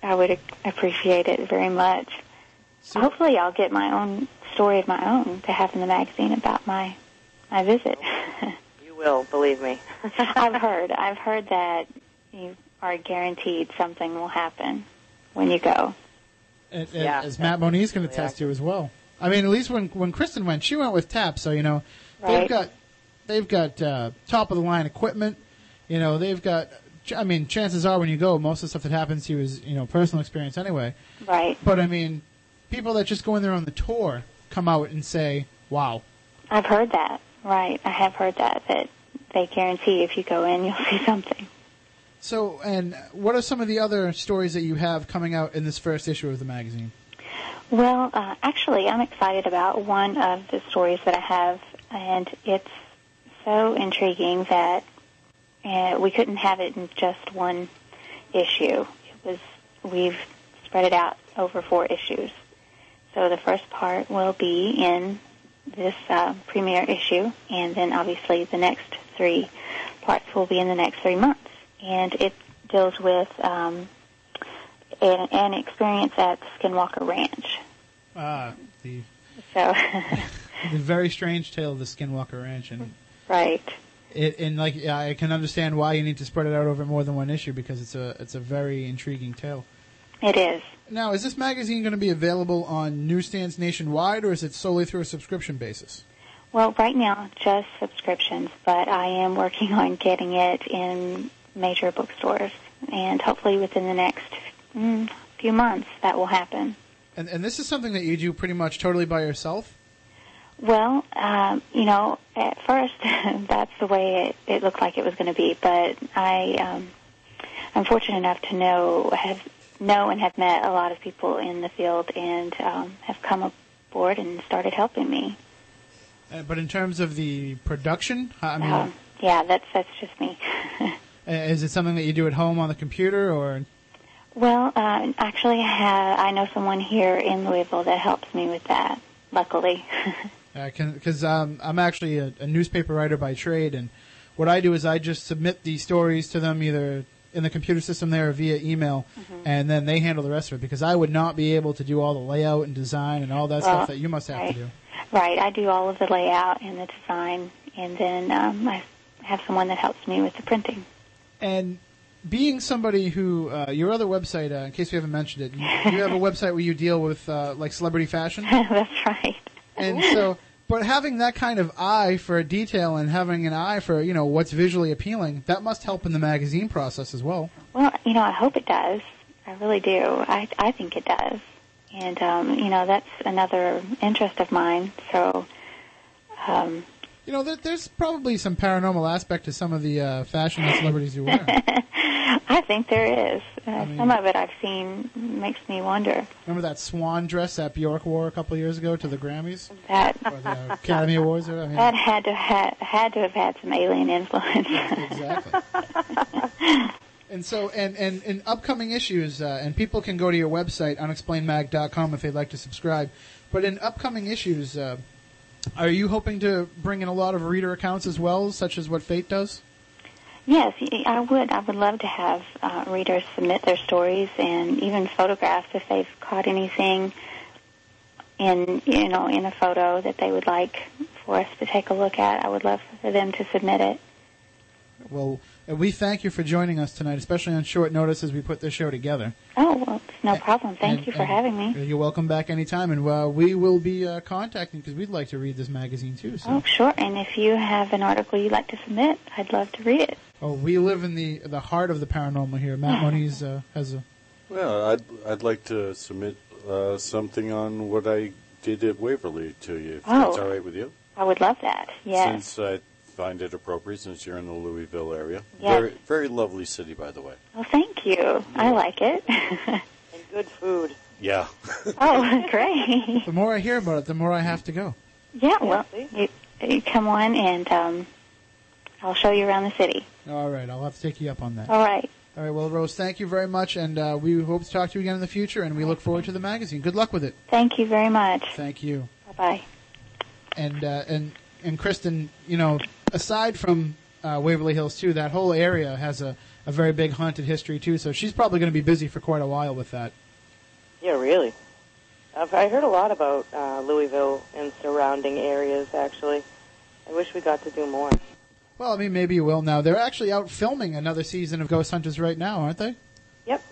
I would appreciate it very much. Hopefully, I'll get my own story of my own to have in the magazine about my my visit. You will, believe me. I've heard. I've heard that you are guaranteed something will happen when you go. Yeah, as Matt Moniz can attest to as well. I mean, at least when when Kristyn went, she went with Tap, so you know they've got they've got uh, top of the line equipment. You know, they've got. I mean, chances are when you go, most of the stuff that happens to you is you know personal experience anyway. Right. But I mean, people that just go in there on the tour come out and say, "Wow, I've heard that. Right. I have heard that that they guarantee if you go in, you'll see something. So, and what are some of the other stories that you have coming out in this first issue of the magazine? Well, uh, actually, I'm excited about one of the stories that I have, and it's so intriguing that uh, we couldn't have it in just one issue. It was we've spread it out over four issues. So the first part will be in this uh, premiere issue, and then obviously the next three parts will be in the next three months. And it deals with um, an, an experience at Skinwalker Ranch. Ah, the So, the very strange tale of the Skinwalker Ranch, and right. it, and like I can understand why you need to spread it out over more than one issue because it's a it's a very intriguing tale. It is. Now, is this magazine going to be available on newsstands nationwide, or is it solely through a subscription basis? Well, right now, just subscriptions, but I am working on getting it in major bookstores, and hopefully within the next mm, few months that will happen. And and this is something that you do pretty much totally by yourself. Well, um, you know, at first that's the way it, it looked like it was going to be, but I um, I'm fortunate enough to know have know and have met a lot of people in the field and um, have come aboard and started helping me. Uh, but in terms of the production, I mean, Um, yeah, that's that's just me. uh, is it something that you do at home on the computer, or Well, uh, actually, I, have, I know someone here in Louisville that helps me with that. Luckily, because um, I'm actually a, a newspaper writer by trade, and what I do is I just submit the stories to them either in the computer system there or via email, Mm-hmm. and then they handle the rest of it. Because I would not be able to do all the layout and design and all that Well, stuff that you must have right. to do. right? I do all of the layout and the design, and then um, I have someone that helps me with the printing. And being somebody who uh, your other website, uh, in case we haven't mentioned it, you, you have a website where you deal with uh, like celebrity fashion. That's right. And so, but having that kind of eye for detail and having an eye for you know what's visually appealing, that must help in the magazine process as well. Well, you know, I hope it does. I really do. I I think it does. And um, you know, that's another interest of mine. So, um, You know, there, there's probably some paranormal aspect to some of the uh, fashion that celebrities do wear. I think there is. Uh, some of it I've seen makes me wonder. Remember that swan dress that Bjork wore a couple of years ago to the Grammys That or the Academy Awards? Or, I mean, that had to ha- had to have had some alien influence. exactly. And so, and, and in upcoming issues, uh, and people can go to your website, unexplainedmag.com, if they'd like to subscribe. But in upcoming issues, uh, are you hoping to bring in a lot of reader accounts as well, such as what Fate does? Yes, I would. I would love to have uh, readers submit their stories and even photographs if they've caught anything in you know in a photo that they would like for us to take a look at. I would love for them to submit it. Well, uh, we thank you for joining us tonight, especially on short notice as we put this show together. Oh well, no problem. Thank and- you for having me. You're welcome back anytime, and uh, we will be uh, contacting because we'd like to read this magazine too. So. Oh sure. And if you have an article you'd like to submit, I'd love to read it. Oh, we live in the the heart of the paranormal here. Matt Moniz uh, has a. Well, I'd I'd like to submit uh, something on what I did at Waverly to you, if Oh. that's all right with you. I would love that. Yes. Since I find it appropriate, since you're in the Louisville area. Yes. Very very lovely city, by the way. Well, thank you. I like it. And good food. Yeah. oh, great. The more I hear about it, the more I have to go. Yeah, well, you, you come on and um, I'll show you around the city. All right, I'll have to take you up on that. All right. All right, well, Rose, thank you very much, and uh, we hope to talk to you again in the future, and we look forward to the magazine. Good luck with it. Thank you very much. Thank you. Bye bye. And uh, and and Kristyn, you know, aside from uh, Waverly Hills too. That whole area has a, a very big haunted history too. So she's probably going to be busy for quite a while with that. Yeah, really. I've, I heard a lot about uh, Louisville and surrounding areas. Actually, I wish we got to do more. Well, I mean, maybe you will now. They're actually out filming another season of Ghost Hunters right now, aren't they? Yep.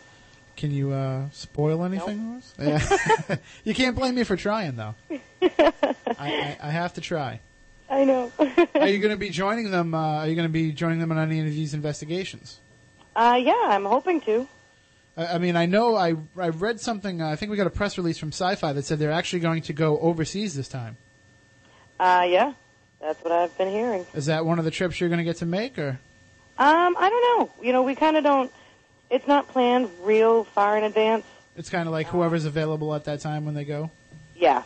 Can you uh, spoil anything? Nope. Yeah. you can't blame me for trying, though. I, I, I have to try. I know. are you going to be joining them? Uh, are you going to be joining them on any of these investigations? Uh, yeah, I'm hoping to. I, I mean, I know I I read something. Uh, I think we got a press release from Sci-Fi that said they're actually going to go overseas this time. Uh, yeah, that's what I've been hearing. Is that one of the trips you're going to get to make, or? Um, I don't know. You know, we kind of don't. It's not planned real far in advance. It's kind of like whoever's available at that time when they go. Yeah.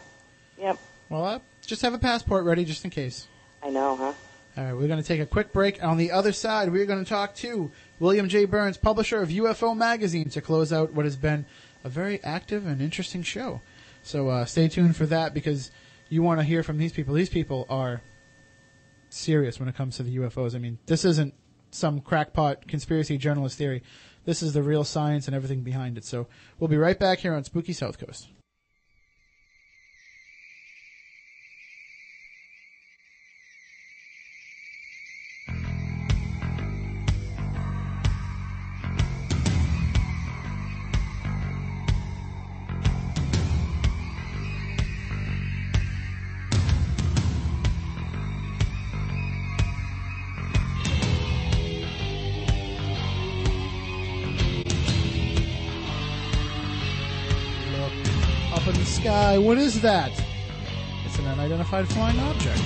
Yep. Well, just have a passport ready just in case. I know, huh? All right, we're going to take a quick break. On the other side, we're going to talk to William J. Birnes, publisher of UFO Magazine, to close out what has been a very active and interesting show. So uh, stay tuned for that because you want to hear from these people. These people are serious when it comes to the UFOs. I mean, this isn't some crackpot conspiracy journalist theory. This is the real science and everything behind it. So we'll be right back here on Spooky South Coast. Sky, what is that? It's an unidentified flying object.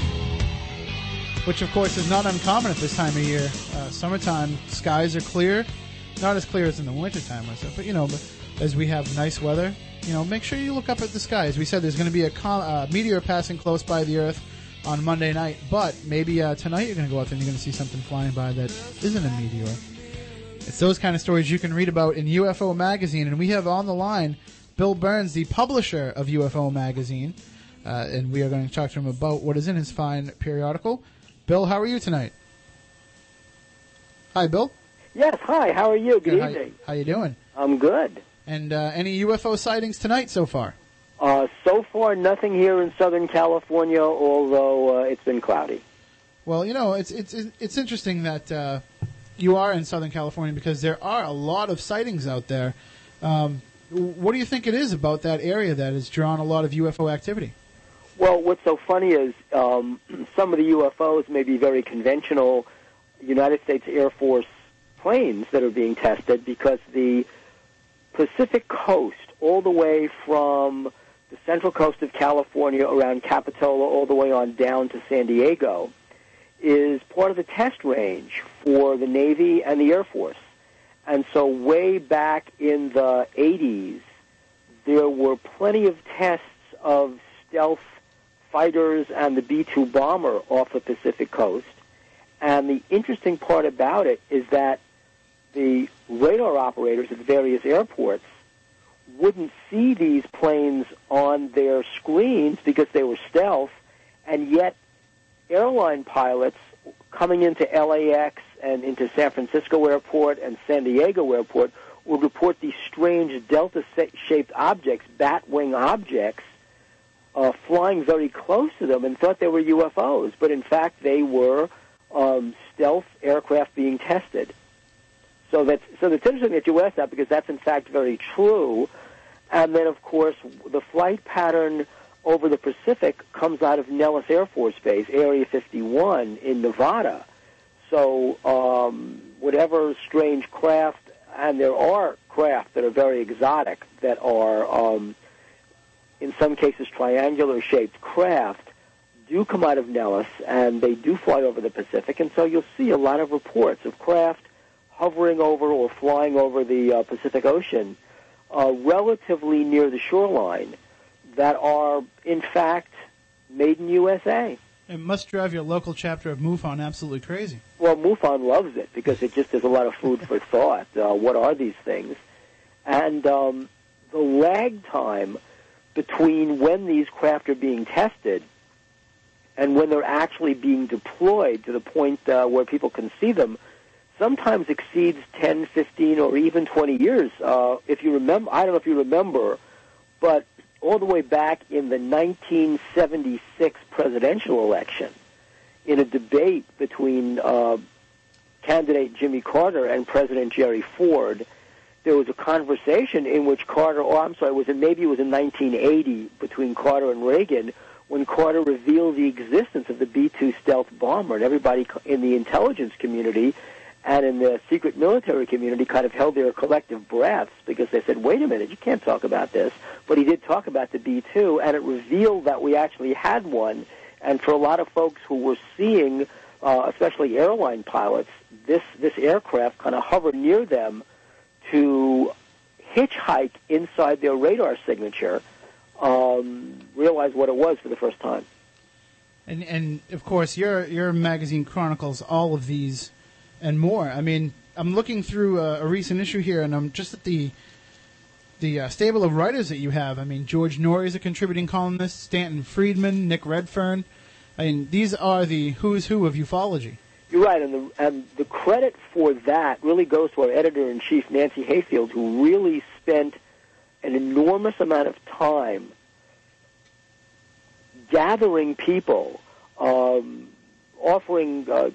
Which, of course, is not uncommon at this time of year. Uh, summertime, skies are clear. Not as clear as in the wintertime or but you know, as we have nice weather, you know, make sure you look up at the sky. As we said, there's going to be a com- uh, meteor passing close by the Earth on Monday night, but maybe uh, tonight you're going to go out there and you're going to see something flying by that isn't a meteor. It's those kind of stories you can read about in UFO Magazine, and we have on the line Bill Birnes, the publisher of UFO Magazine, uh, and we are going to talk to him about what is in his fine periodical. Bill, how are you tonight? Hi, Bill. Yes, hi. How are you? Good, How- evening. How, you doing? I'm good. And uh, any UFO sightings tonight so far? Uh, so far, nothing here in Southern California, although uh, it's been cloudy. Well, you know, it's it's it's interesting that uh, you are in Southern California because there are a lot of sightings out there. Um, what do you think it is about that area that has drawn a lot of UFO activity? Well, what's so funny is um, some of the UFOs may be very conventional United States Air Force planes that are being tested because the Pacific coast, all the way from the central coast of California around Capitola all the way on down to San Diego, is part of the test range for the Navy and the Air Force. And so, way back in the 80s, there were plenty of tests of stealth fighters and the B 2 bomber off the Pacific coast. And the interesting part about it is that the radar operators at various airports wouldn't see these planes on their screens because they were stealth, and yet airline pilots coming into LAX and into San Francisco Airport and San Diego Airport would report these strange delta-shaped objects, bat-wing objects, uh, flying very close to them and thought they were UFOs, but in fact they were um, stealth aircraft being tested. So that's so that's interesting that you asked that because that's in fact very true. And then of course the flight pattern over the Pacific comes out of Nellis Air Force Base, Area 51 in Nevada. So um, whatever strange craft, and there are craft that are very exotic that are um, in some cases triangular shaped craft do come out of Nellis and they do fly over the Pacific, and so you'll see a lot of reports of craft hovering over or flying over the uh, Pacific Ocean uh, relatively near the shoreline that are, in fact, made in USA. It must drive your local chapter of MUFON absolutely crazy. Well, MUFON loves it because it just is a lot of food for thought. Uh, what are these things? And um, the lag time between when these craft are being tested and when they're actually being deployed to the point uh, where people can see them, sometimes exceeds 10, 15, or even 20 years. Uh, if you remember, I don't know if you remember, but all the way back in the 1976 presidential election, in a debate between uh, candidate Jimmy Carter and President Jerry Ford, there was a conversation in which Carter, or I'm sorry, was it maybe it was in 1980 between Carter and Reagan, when Carter revealed the existence of the B-2 stealth bomber, and everybody in the intelligence community and in the secret military community kind of held their collective breaths because they said, wait a minute, you can't talk about this. But he did talk about the B-2, and it revealed that we actually had one. And for a lot of folks who were seeing, uh, especially airline pilots, this, this aircraft kind of hovered near them to hitchhike inside their radar signature, um, realize what it was for the first time. And and of course, your your magazine chronicles all of these and more. I mean, I'm looking through a, a recent issue here, and I'm just at the the uh, stable of writers that you have. I mean, George Noory is a contributing columnist, Stanton Friedman, Nick Redfern. I mean, these are the who's who of ufology. You're right, and the and the credit for that really goes to our editor in chief, Nancy Hayfield, who really spent an enormous amount of time gathering people, um, offering, uh,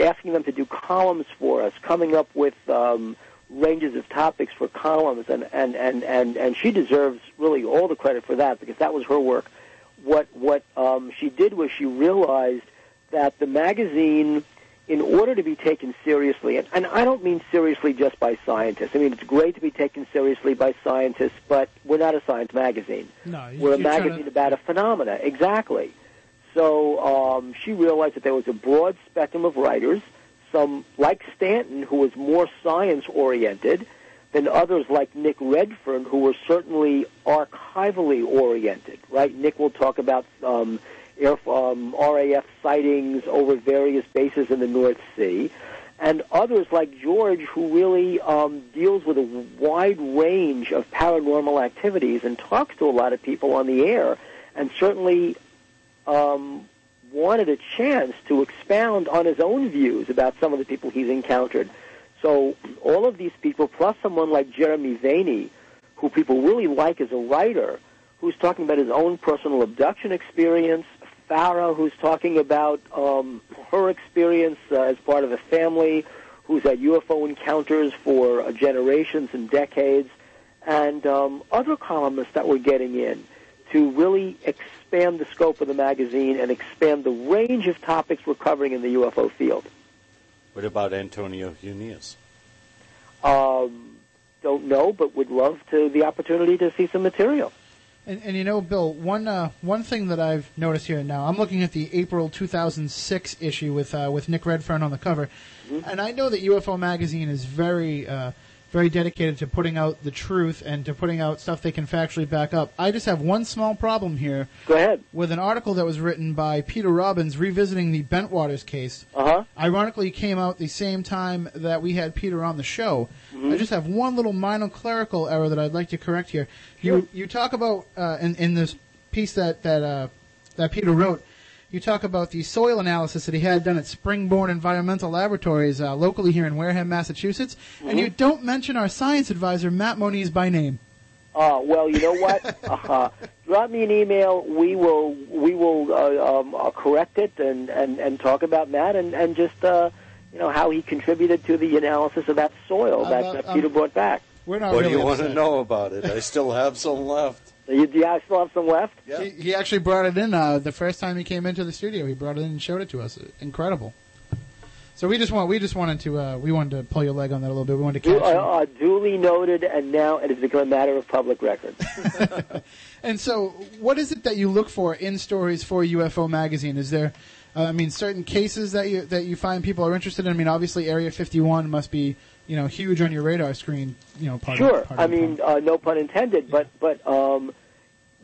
asking them to do columns for us, coming up with um, ranges of topics for columns, and, and, and, and, and she deserves really all the credit for that because that was her work. What what um, she did was she realized that the magazine, in order to be taken seriously, and, and I don't mean seriously just by scientists. I mean it's great to be taken seriously by scientists, but we're not a science magazine. No, We're a magazine to- about a phenomena, exactly. So um, she realized that there was a broad spectrum of writers, some like Stanton, who was more science oriented, than others like Nick Redfern, who were certainly archivally oriented. Right? Nick will talk about um, air, um, RAF sightings over various bases in the North Sea. And others like George, who really um, deals with a wide range of paranormal activities and talks to a lot of people on the air, and certainly um, wanted a chance to expound on his own views about some of the people he's encountered. So all of these people, plus someone like Jeremy Vaeni, who people really like as a writer, who's talking about his own personal abduction experience, Farah, who's talking about um, her experience uh, as part of a family who's had UFO encounters for uh, generations and decades, and um, other columnists that we're getting in to really expand the scope of the magazine and expand the range of topics we're covering in the UFO field. What about Antonio Huneeus? Um, don't know, but would love to the opportunity to see some material. And, and you know, Bill, one uh, one thing that I've noticed here now, I'm looking at the April 2006 issue with uh, with Nick Redfern on the cover, and I know that UFO magazine is very uh, very dedicated to putting out the truth and to putting out stuff they can factually back up. I just have one small problem here. Go ahead. With an article that was written by Peter Robbins revisiting the Bentwaters case. Uh-huh. Ironically, came out the same time that we had Peter on the show. I just have one little minor clerical error that I'd like to correct here. You you talk about uh, in in this piece that that uh, that Peter wrote. You talk about the soil analysis that he had done at Springborn Environmental Laboratories uh, locally here in Wareham, Massachusetts, and you don't mention our science advisor Matt Moniz by name. Uh, well, you know what? uh, drop me an email. We will we will uh, um, uh, correct it and, and, and talk about Matt and and just uh, you know how he contributed to the analysis of that soil that Uh, uh, um, Peter brought back. We're not what really do you want to know about it? I still have some left. You, do you still have some left? He, he actually brought it in uh, the first time he came into the studio. He brought it in and showed it to us. Incredible. So we just want we just wanted to uh, we wanted to pull your leg on that a little bit. We wanted to Du- catch you. uh, uh, duly noted, and now it has become a matter of public record. And so, what is it that you look for in stories for UFO magazine? Is there, uh, I mean, certain cases that you that you find people are interested in? I mean, obviously, Area 51 must be you know huge on your radar screen. You know, part sure. Of, part I mean, uh, no pun intended, but but um,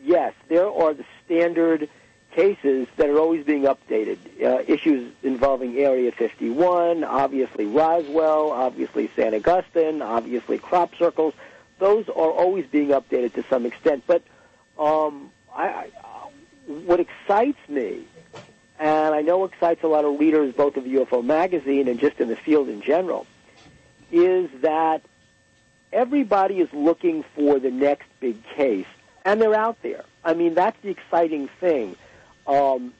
yes, there are the standard cases that are always being updated. Uh, issues involving Area 51, obviously Roswell, obviously San Augustine, obviously crop circles. Those are always being updated to some extent. But um, I, I, what excites me and I know excites a lot of readers both of UFO magazine and just in the field in general, is that everybody is looking for the next big case, and they're out there. I mean, that's the exciting thing. Um,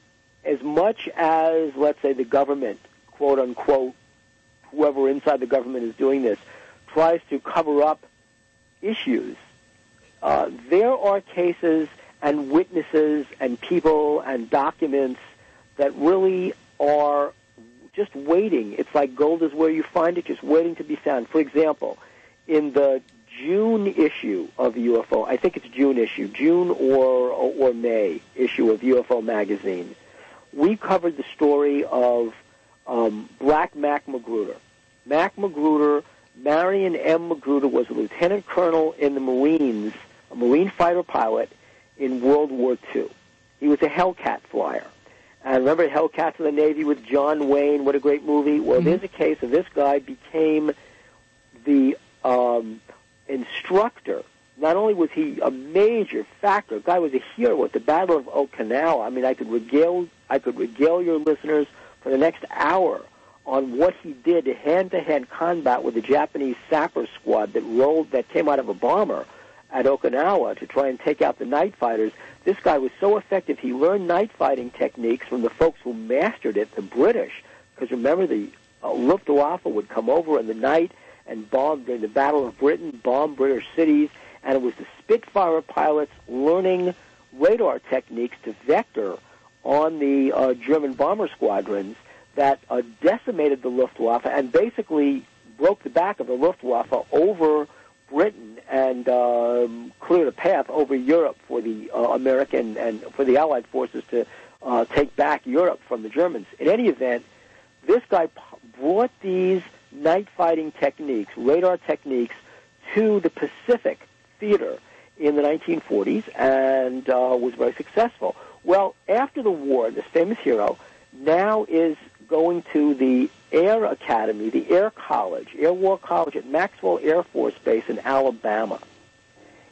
as much as, let's say, the government, quote unquote, whoever inside the government is doing this, tries to cover up issues, uh, there are cases and witnesses and people and documents that really are just waiting. It's like gold is where you find it, just waiting to be found. For example, in the June issue of UFO, I think it's June issue, June or or May issue of UFO magazine, we covered the story of um, Black Mac Magruder. Mac Magruder, Marion M. Magruder, was a lieutenant colonel in the Marines, a Marine fighter pilot in World War II. He was a Hellcat flyer. And remember Hellcats of the Navy with John Wayne? What a great movie. Well, Mm-hmm. there's a case of this guy became the um, instructor. Not only was he a major factor, guy was a hero at the Battle of Okinawa. I mean, I could regale, I could regale your listeners for the next hour on what he did hand-to-hand combat with the Japanese sapper squad that rolled, that came out of a bomber at Okinawa to try and take out the night fighters. This guy was so effective. He learned night fighting techniques from the folks who mastered it, the British. Because remember, the uh, Luftwaffe would come over in the night and bomb during the Battle of Britain, bomb British cities, and it was the Spitfire pilots learning radar techniques to vector on the uh, German bomber squadrons that uh, decimated the Luftwaffe and basically broke the back of the Luftwaffe over Britain and um, cleared a path over Europe for the uh, American and for the Allied forces to uh, take back Europe from the Germans. In any event, this guy p- brought these night fighting techniques, radar techniques, to the Pacific theater in the 1940s and uh, was very successful. Well, after the war, this famous hero now is going to the Air Academy, the Air College, Air War College at Maxwell Air Force Base in Alabama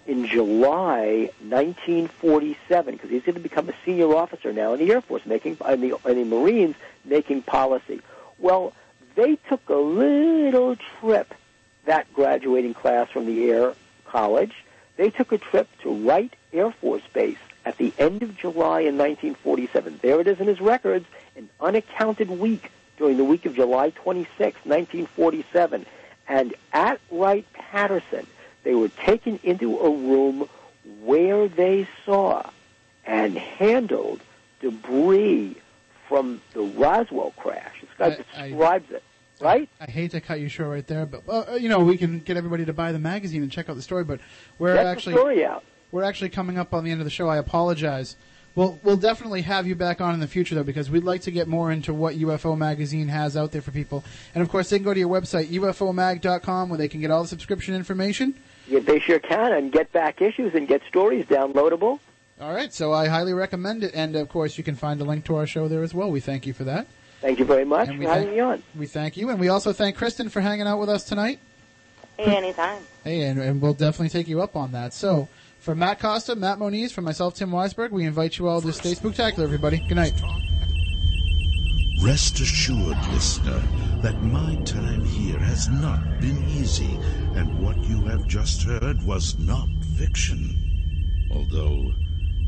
in July 1947 because he's going to become a senior officer now in the Air Force, making in the, in the Marines, making policy. Well, they took a little trip that graduating class from the Air College. They took a trip to Wright Air Force Base at the end of July in 1947. There it is in his records, an unaccounted week during the week of July 26, 1947. And at Wright Patterson, they were taken into a room where they saw and handled debris from the Roswell crash. This guy I- I- describes it, right? I hate to cut you short right there, but uh, you know we can get everybody to buy the magazine and check out the story. But we're the actually we're actually coming up on the end of the show. I apologize. We'll we'll definitely have you back on in the future though, because we'd like to get more into what UFO magazine has out there for people. And of course, they can go to your website ufomag.com where they can get all the subscription information. Yeah, they sure can, and get back issues and get stories downloadable. All right, so I highly recommend it. And of course, you can find a link to our show there as well. We thank you for that. Thank you very much And for we having thank- me on. We thank you, and we also thank Kristyn for hanging out with us tonight. Hey, anytime. Hey, and, and we'll definitely take you up on that. So, for Matt Costa, Matt Moniz, for myself, Tim Weisberg, we invite you all to stay spooktacular, everybody. Good night. Rest assured, listener, that my time here has not been easy, and what you have just heard was not fiction. Although,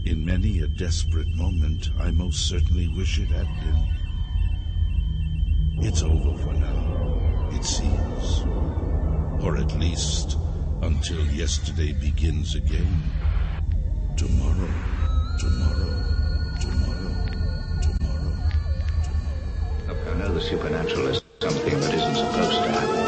in many a desperate moment, I most certainly wish it had been. It's over for now, it seems. Or at least until yesterday begins again. Tomorrow, tomorrow, tomorrow, tomorrow, tomorrow. I know the supernatural is something that isn't supposed to happen.